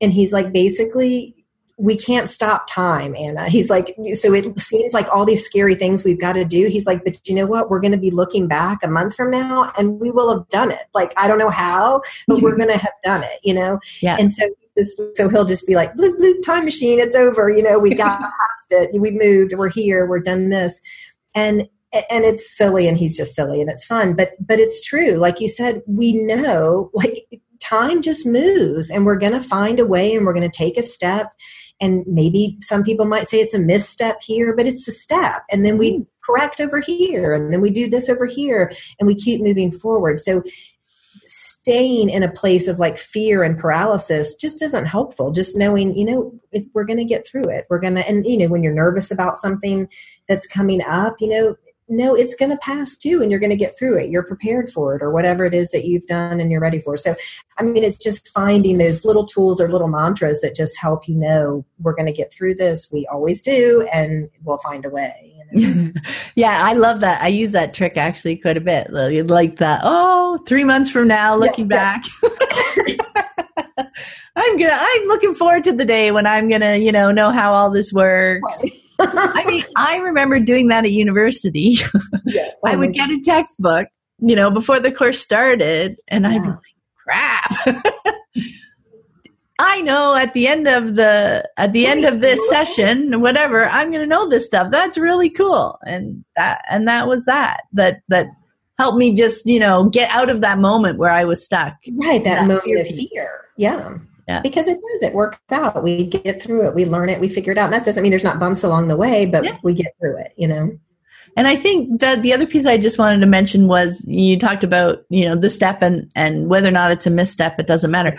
And he's like, basically, we can't stop time, Anna. He's like, so it seems like all these scary things we've got to do. He's like, but you know what? We're going to be looking back a month from now and we will have done it. Like, I don't know how, but we're mm-hmm. going to have done it, you know? Yeah. And so, so he'll just be like, bloop, bloop, time machine, it's over. You know, we got past it. We moved. We're here. We're done this. And and it's silly and he's just silly and it's fun but but it's true like you said we know like time just moves and we're going to find a way and we're going to take a step. And maybe some people might say it's a misstep here but it's a step. And then we mm. correct over here and then we do this over here and we keep moving forward. So staying in a place of like fear and paralysis just isn't helpful. Just knowing you know we're going to get through it. We're going to and you know when you're nervous about something that's coming up you know know it's going to pass too and you're going to get through it. You're prepared for it or whatever it is that you've done and you're ready for. So i mean it's just finding those little tools or little mantras that just help you know we're going to get through this we always do and we'll find a way you know? yeah i love that. I use that trick actually quite a bit like that oh three months from now looking yeah, back. I'm gonna i'm looking forward to the day when i'm gonna you know know how all this works I mean, I remember doing that at university. Yeah. I oh, would get a textbook, you know, before the course started, and yeah. I'd be like, crap. I know at the end of the at the end of this session, whatever, I'm going to know this stuff. That's really cool, and that and that was that that that helped me just you know get out of that moment where I was stuck. Right, that, that moment fear. of fear. Yeah. Yeah. Because it does, it works out. We get through it, we learn it, we figure it out. And that doesn't mean there's not bumps along the way, but yeah. we get through it, you know? And I think that the other piece I just wanted to mention was you talked about, you know, the step and, and whether or not it's a misstep, it doesn't matter.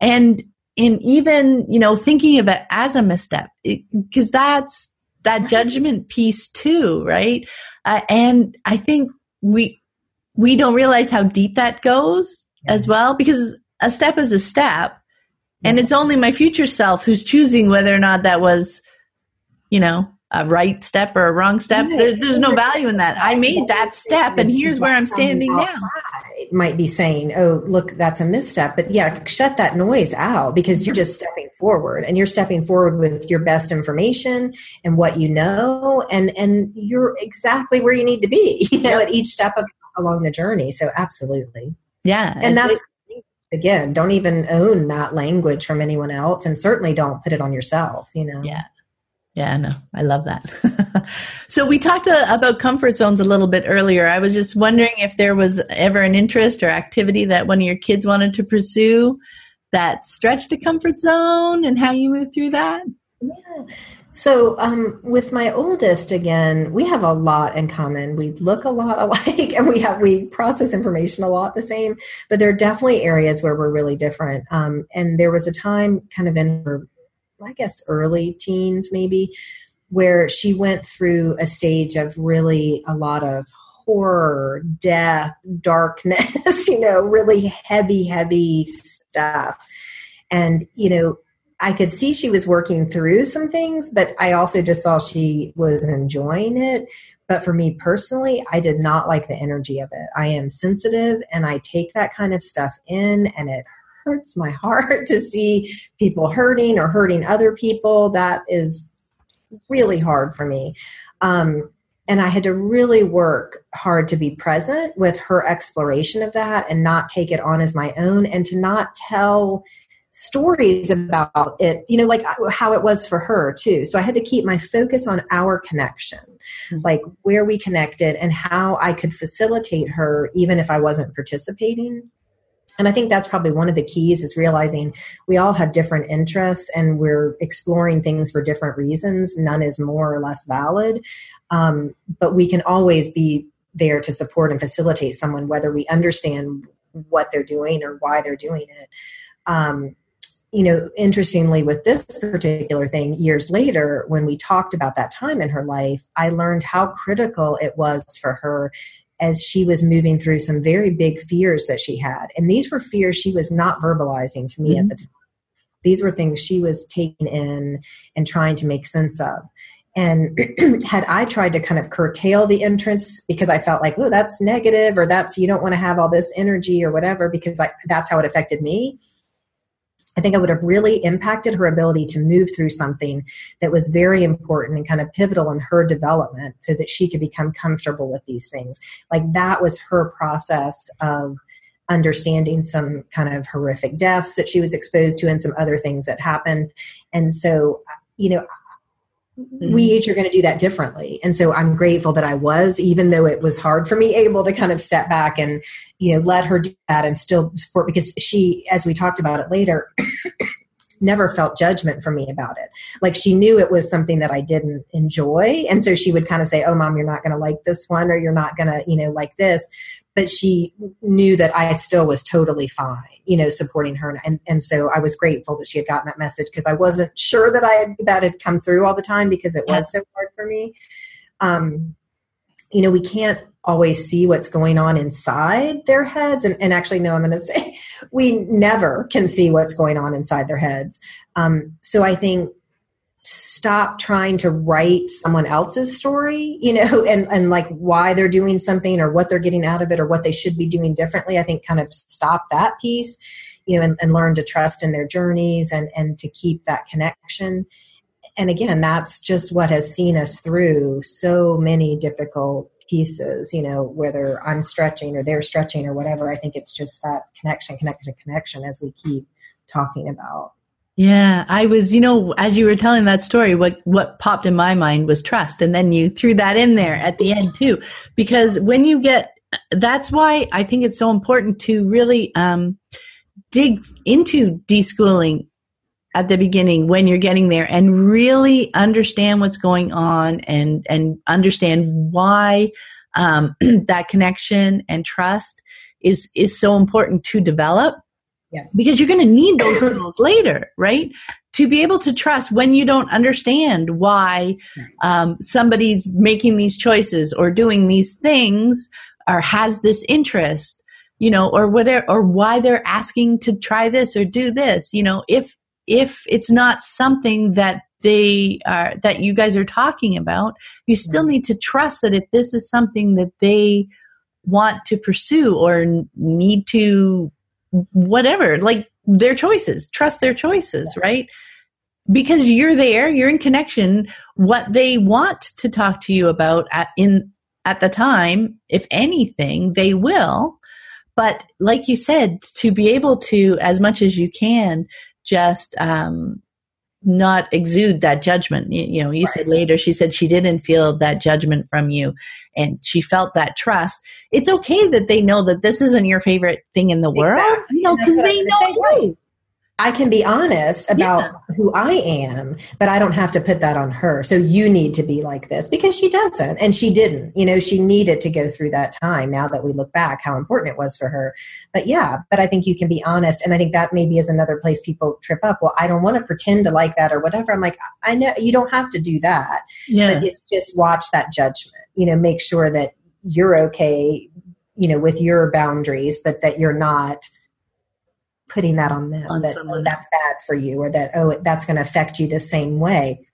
And in even, you know, thinking of it as a misstep, because that's that judgment piece too, right? Uh, and I think we, we don't realize how deep that goes yeah. as well, because a step is a step and it's only my future self who's choosing whether or not that was, you know, a right step or a wrong step. There, there's no value in that. I made that step, and here's where I'm standing now. Might be saying, "Oh, look, that's a misstep," but yeah, shut that noise out because you're just stepping forward, and you're stepping forward with your best information and what you know, and and you're exactly where you need to be, you know, at each step of along the journey. So, absolutely, yeah, and, and that's. Again don't even own that language from anyone else and certainly don't put it on yourself you know? Yeah. Yeah no i love that. So we talked uh, about comfort zones a little bit earlier. I was just wondering if there was ever an interest or activity that one of your kids wanted to pursue that stretched a comfort zone and how you moved through that? Yeah so, um, with my oldest, again, we have a lot in common. We look a lot alike, and we have we process information a lot the same. But there are definitely areas where we're really different. Um, and there was a time, kind of in her, I guess, early teens, maybe, where she went through a stage of really a lot of horror, death, darkness. You know, really heavy, heavy stuff. And you know, I could see she was working through some things, but I also just saw she was enjoying it. But for me personally, I did not like the energy of it. I am sensitive and I take that kind of stuff in, and it hurts my heart to see people hurting or hurting other people. That is really hard for me. Um, and I had to really work hard to be present with her exploration of that and not take it on as my own and to not tell stories about it, you know, like how it was for her too. So I had to keep my focus on our connection, mm-hmm. like where we connected and how I could facilitate her even if I wasn't participating. And I think that's probably one of the keys is realizing we all have different interests and we're exploring things for different reasons. None is more or less valid. Um, but we can always be there to support and facilitate someone, whether we understand what they're doing or why they're doing it. Um, you know, interestingly, with this particular thing, years later, when we talked about that time in her life, I learned how critical it was for her as she was moving through some very big fears that she had. And these were fears she was not verbalizing to me mm-hmm. at the time. These were things she was taking in and trying to make sense of. And had I tried to kind of curtail the entrance because I felt like, oh, that's negative or that's, you don't want to have all this energy or whatever, because I, that's how it affected me I think I would have really impacted her ability to move through something that was very important and kind of pivotal in her development so that she could become comfortable with these things. Like that was her process of understanding some kind of horrific deaths that she was exposed to and some other things that happened. And so, you know, Mm-hmm. we each are going to do that differently and so i'm grateful that i was even though it was hard for me able to kind of step back and you know let her do that and still support because she as we talked about it later never felt judgment from me about it like she knew it was something that i didn't enjoy and so she would kind of say oh mom you're not going to like this one or you're not going to you know like this but she knew that I still was totally fine, you know, supporting her. And, and so I was grateful that she had gotten that message because I wasn't sure that I had, that had come through all the time because it was so hard for me. Um, you know, we can't always see what's going on inside their heads. And, and actually, no, I'm going to say we never can see what's going on inside their heads. Um, so I think stop trying to write someone else's story, you know, and, and like why they're doing something or what they're getting out of it or what they should be doing differently. I think kind of stop that piece, you know, and, and learn to trust in their journeys and, and to keep that connection. And again, that's just what has seen us through so many difficult pieces, you know, whether I'm stretching or they're stretching or whatever. I think it's just that connection, connection, connection as we keep talking about. Yeah, I was, you know, as you were telling that story, what what popped in my mind was trust, and then you threw that in there at the end too, because when you get, that's why I think it's so important to really um, dig into deschooling at the beginning when you're getting there and really understand what's going on and and understand why um, that connection and trust is is so important to develop yeah. Because you're going to need those tools later, right? To be able to trust when you don't understand why um, somebody's making these choices or doing these things or has this interest, you know, or whatever, or why they're asking to try this or do this, you know, if if it's not something that they are that you guys are talking about, you still mm-hmm. need to trust that if this is something that they want to pursue or need to whatever, like their choices, trust their choices, right? Because you're there, you're in connection. What they want to talk to you about at, in at the time, if anything, they will. But like you said, to be able to, as much as you can, just um, not exude that judgment. You, you know, you right. said later, she said she didn't feel that judgment from you and she felt that trust. It's okay that they know that this isn't your favorite thing in the exactly. world, you know, because they know you. I can be honest about yeah. who I am, but I don't have to put that on her. So you need to be like this because she doesn't. And she didn't. You know, she needed to go through that time now that we look back, how important it was for her. But yeah, but I think you can be honest. And I think that maybe is another place people trip up. Well, I don't want to pretend to like that or whatever. I'm like, I know you don't have to do that. Yeah. But it's just watch that judgment. You know, make sure that you're okay, you know, with your boundaries, but that you're not putting that on them on that oh, that's bad for you or that oh that's going to affect you the same way.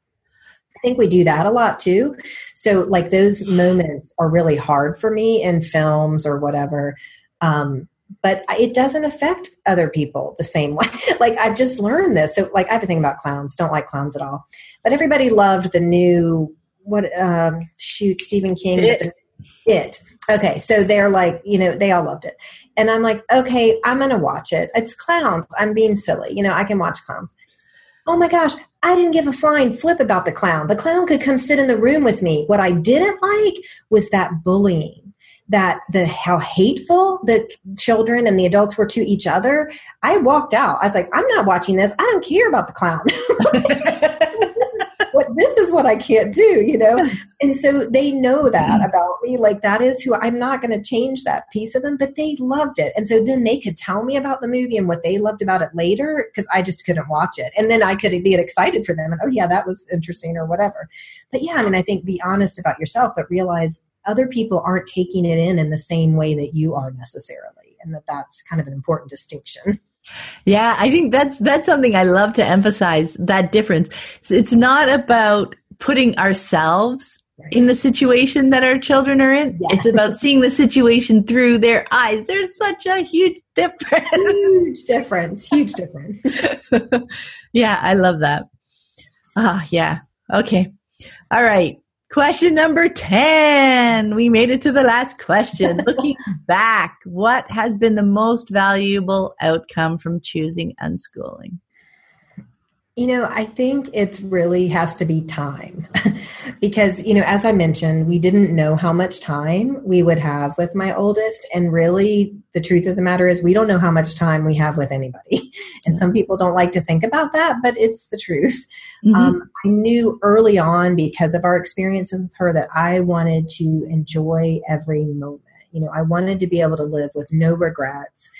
I think we do that a lot too. So like those moments are really hard for me in films or whatever um, but it doesn't affect other people the same way. Like i've just learned this. So like i have to think about clowns. Don't like clowns at all. But everybody loved the new what um shoot stephen king it. it Okay, so they're like, you know, they all loved it. And I'm like, okay, I'm going to watch it. It's clowns. I'm being silly. You know, I can watch clowns. Oh my gosh, I didn't give a flying flip about the clown. The clown could come sit in the room with me. What I didn't like was that bullying, that the how hateful the children and the adults were to each other. I walked out. I was like, I'm not watching this. I don't care about the clown. what this is what I can't do, you know? And so they know that mm-hmm. about me. Like that is who I'm not going to change that piece of them, but they loved it. And so then they could tell me about the movie and what they loved about it later because I just couldn't watch it. And then I could be excited for them and, oh, yeah, that was interesting or whatever. But yeah, I mean, I think be honest about yourself, but realize other people aren't taking it in in the same way that you are necessarily. And that that's kind of an important distinction. Yeah, I think that's that's something I love to emphasize that difference. It's not about putting ourselves in the situation that our children are in. Yeah. It's about seeing the situation through their eyes. There's such a huge difference. Huge difference. Huge difference. yeah, I love that. Ah, yeah. Okay. All right. Question number 10. We made it to the last question. Looking back, what has been the most valuable outcome from choosing unschooling? You know, I think it really has to be time because, you know, as I mentioned, we didn't know how much time we would have with my oldest. And really, the truth of the matter is, we don't know how much time we have with anybody. And some people don't like to think about that, but it's the truth. Mm-hmm. Um, I knew early on because of our experience with her that I wanted to enjoy every moment. You know, I wanted to be able to live with no regrets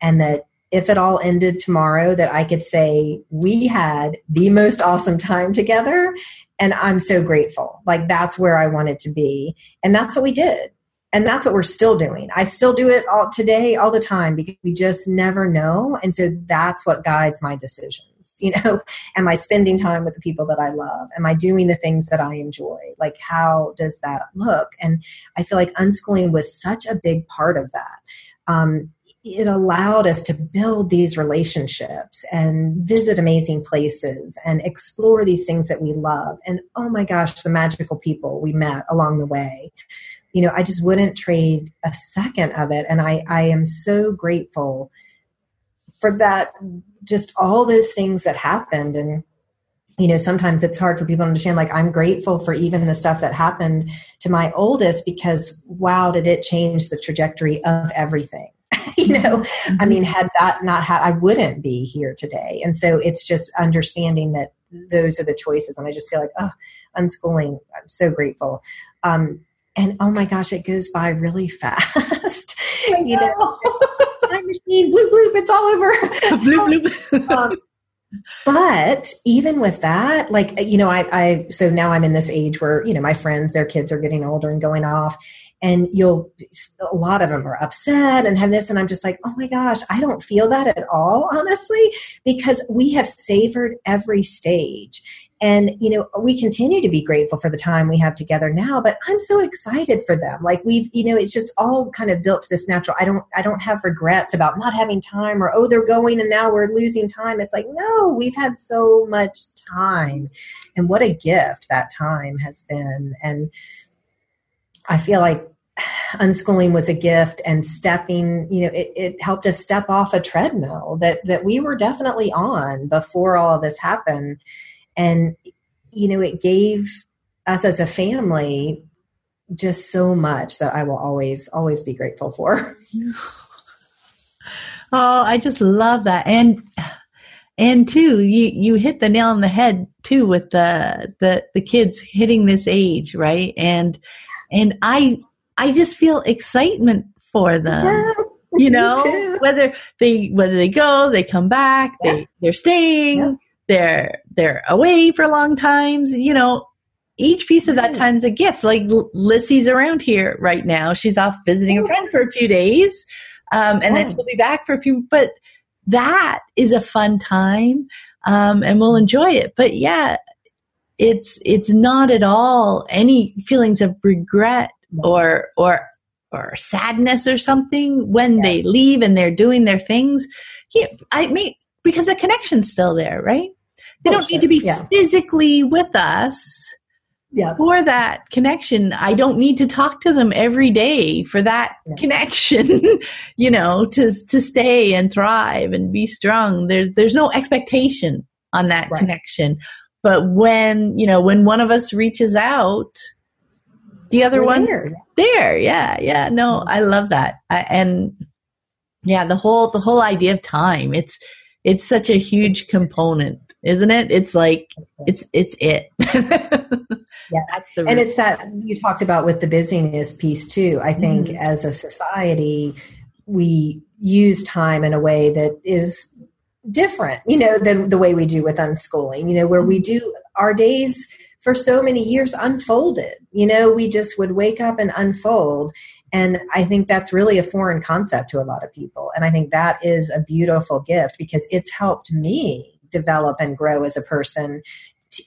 and that if it all ended tomorrow, that I could say we had the most awesome time together. And I'm so grateful. Like that's where I wanted to be. And that's what we did. And that's what we're still doing. I still do it all today, all the time, because we just never know. And so that's what guides my decisions. You know, am I spending time with the people that I love? Am I doing the things that I enjoy? Like, how does that look? And I feel like unschooling was such a big part of that. Um, it allowed us to build these relationships and visit amazing places and explore these things that we love. And oh my gosh, the magical people we met along the way. You know, I just wouldn't trade a second of it. And I, I am so grateful for that, just all those things that happened. And, you know, sometimes it's hard for people to understand. Like, I'm grateful for even the stuff that happened to my oldest because, wow, did it change the trajectory of everything you know mm-hmm. i mean had that not had i wouldn't be here today. And so it's just understanding that those are the choices. And i just feel like oh unschooling i'm so grateful. Um, and oh my gosh it goes by really fast. You know time machine bloop bloop it's all over. Bloop bloop. Um, but even with that like you know I, I so now i'm in this age where you know my friends their kids are getting older and going off and you'll a lot of them are upset and have this and i'm just like oh my gosh i don't feel that at all honestly because we have savored every stage. And you know we continue to be grateful for the time we have together now but i'm so excited for them. Like we've you know it's just all kind of built this natural i don't i don't have regrets about not having time or oh they're going and now we're losing time. It's like no we've had so much time. And what a gift that time has been. And I feel like unschooling was a gift and stepping you know it, it, helped us step off a treadmill that that we were definitely on before all this happened. And you know it gave us as a family just so much that i will always always be grateful for. Oh i just love that. And and too you you hit the nail on the head too with the the the kids hitting this age right? And and i I just feel excitement for them. Yeah, you know, whether they whether they go, they come back, yeah. they they're staying, yeah. they're they're away for long times. You know, each piece of that time is a gift. Like Lissy's around here right now; she's off visiting a friend for a few days, um, and then she'll be back for a few. But that is a fun time, um, and we'll enjoy it. But yeah, it's it's not at all any feelings of regret or or or sadness or something when yeah. they leave and they're doing their things. Yeah, I mean because the connection's still there, right? They oh, don't sure. need to be yeah. physically with us yeah. for that connection. I don't need to talk to them every day for that yeah. connection, you know, to to stay and thrive and be strong. There's there's no expectation on that right. connection. But when, you know, when one of us reaches out, the other one there. there. Yeah, yeah. No, I love that. I, and yeah, the whole the whole idea of time. It's it's such a huge component, isn't it? It's like it's it's it. yeah, that's the. And it's that you talked about with the busyness piece too. I think mm-hmm. as a society, we use time in a way that is different, you know, than the way we do with unschooling. You know, where we mm-hmm. do our days for so many years unfolded. You know, we just would wake up and unfold. And I think that's really a foreign concept to a lot of people. And I think that is a beautiful gift because it's helped me develop and grow as a person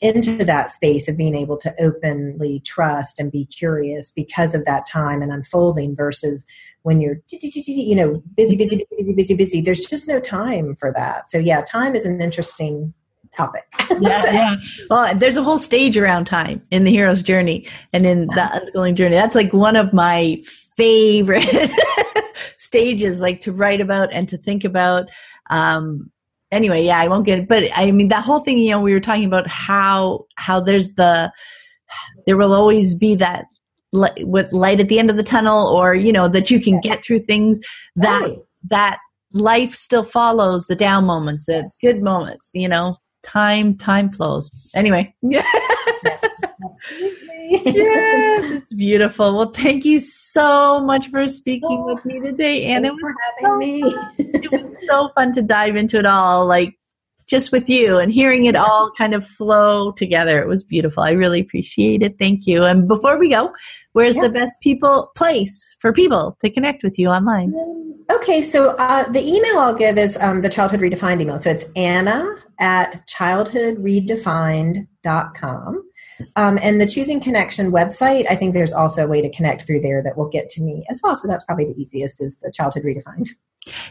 into that space of being able to openly trust and be curious because of that time and unfolding versus when you're you know busy busy busy busy busy there's just no time for that so yeah time is an interesting topic. yeah, yeah. Well, there's a whole stage around time in the hero's journey and in the unschooling journey. That's like one of my favorite stages, like to write about and to think about. Um, anyway, yeah, I won't get it, but I mean that whole thing. You know, we were talking about how how there's the there will always be that with light at the end of the tunnel, or you know that you can get through things that right. that life still follows the down moments, the good moments, you know, time time flows. Anyway. Yes, it's beautiful. Well, thank you so much for speaking oh, with me today, and it was for having so, me. it was so fun to dive into it all, like just with you and hearing it all kind of flow together. It was beautiful. I really appreciate it. Thank you. And before we go, where's yeah. the best people place for people to connect with you online? Um, okay, so uh, the email I'll give is um, the Childhood Redefined email. So it's Anna at childhoodredefined.com. Um, and the Choosing Connection website, I think there's also a way to connect through there that will get to me as well. So that's probably the easiest is the Childhood Redefined.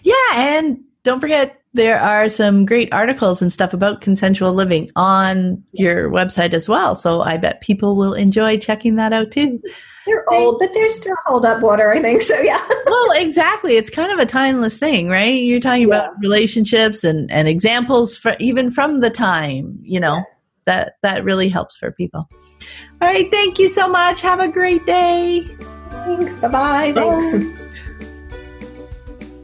Yeah, and don't forget there are some great articles and stuff about consensual living on your website as well. So I bet people will enjoy checking that out too. They're old, but they're still hold up water, I think. So yeah. well, exactly. It's kind of a timeless thing, right? You're talking yeah. about relationships and, and examples for even from the time, you know, yeah. that that really helps for people. All right. Thank you so much. Have a great day. Thanks. Bye-bye. Thanks.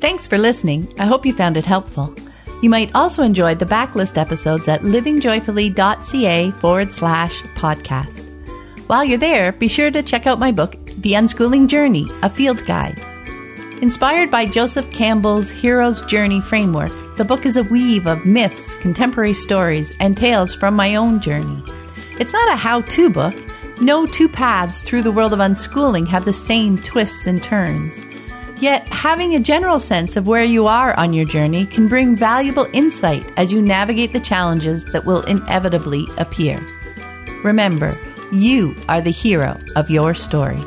Thanks for listening. I hope you found it helpful. You might also enjoy the backlist episodes at livingjoyfully.ca forward slash podcast. While you're there, be sure to check out my book, The Unschooling Journey, a field guide. Inspired by Joseph Campbell's Hero's Journey framework, the book is a weave of myths, contemporary stories, and tales from my own journey. It's not a how to book. No two paths through the world of unschooling have the same twists and turns. Yet, having a general sense of where you are on your journey can bring valuable insight as you navigate the challenges that will inevitably appear. Remember, you are the hero of your story.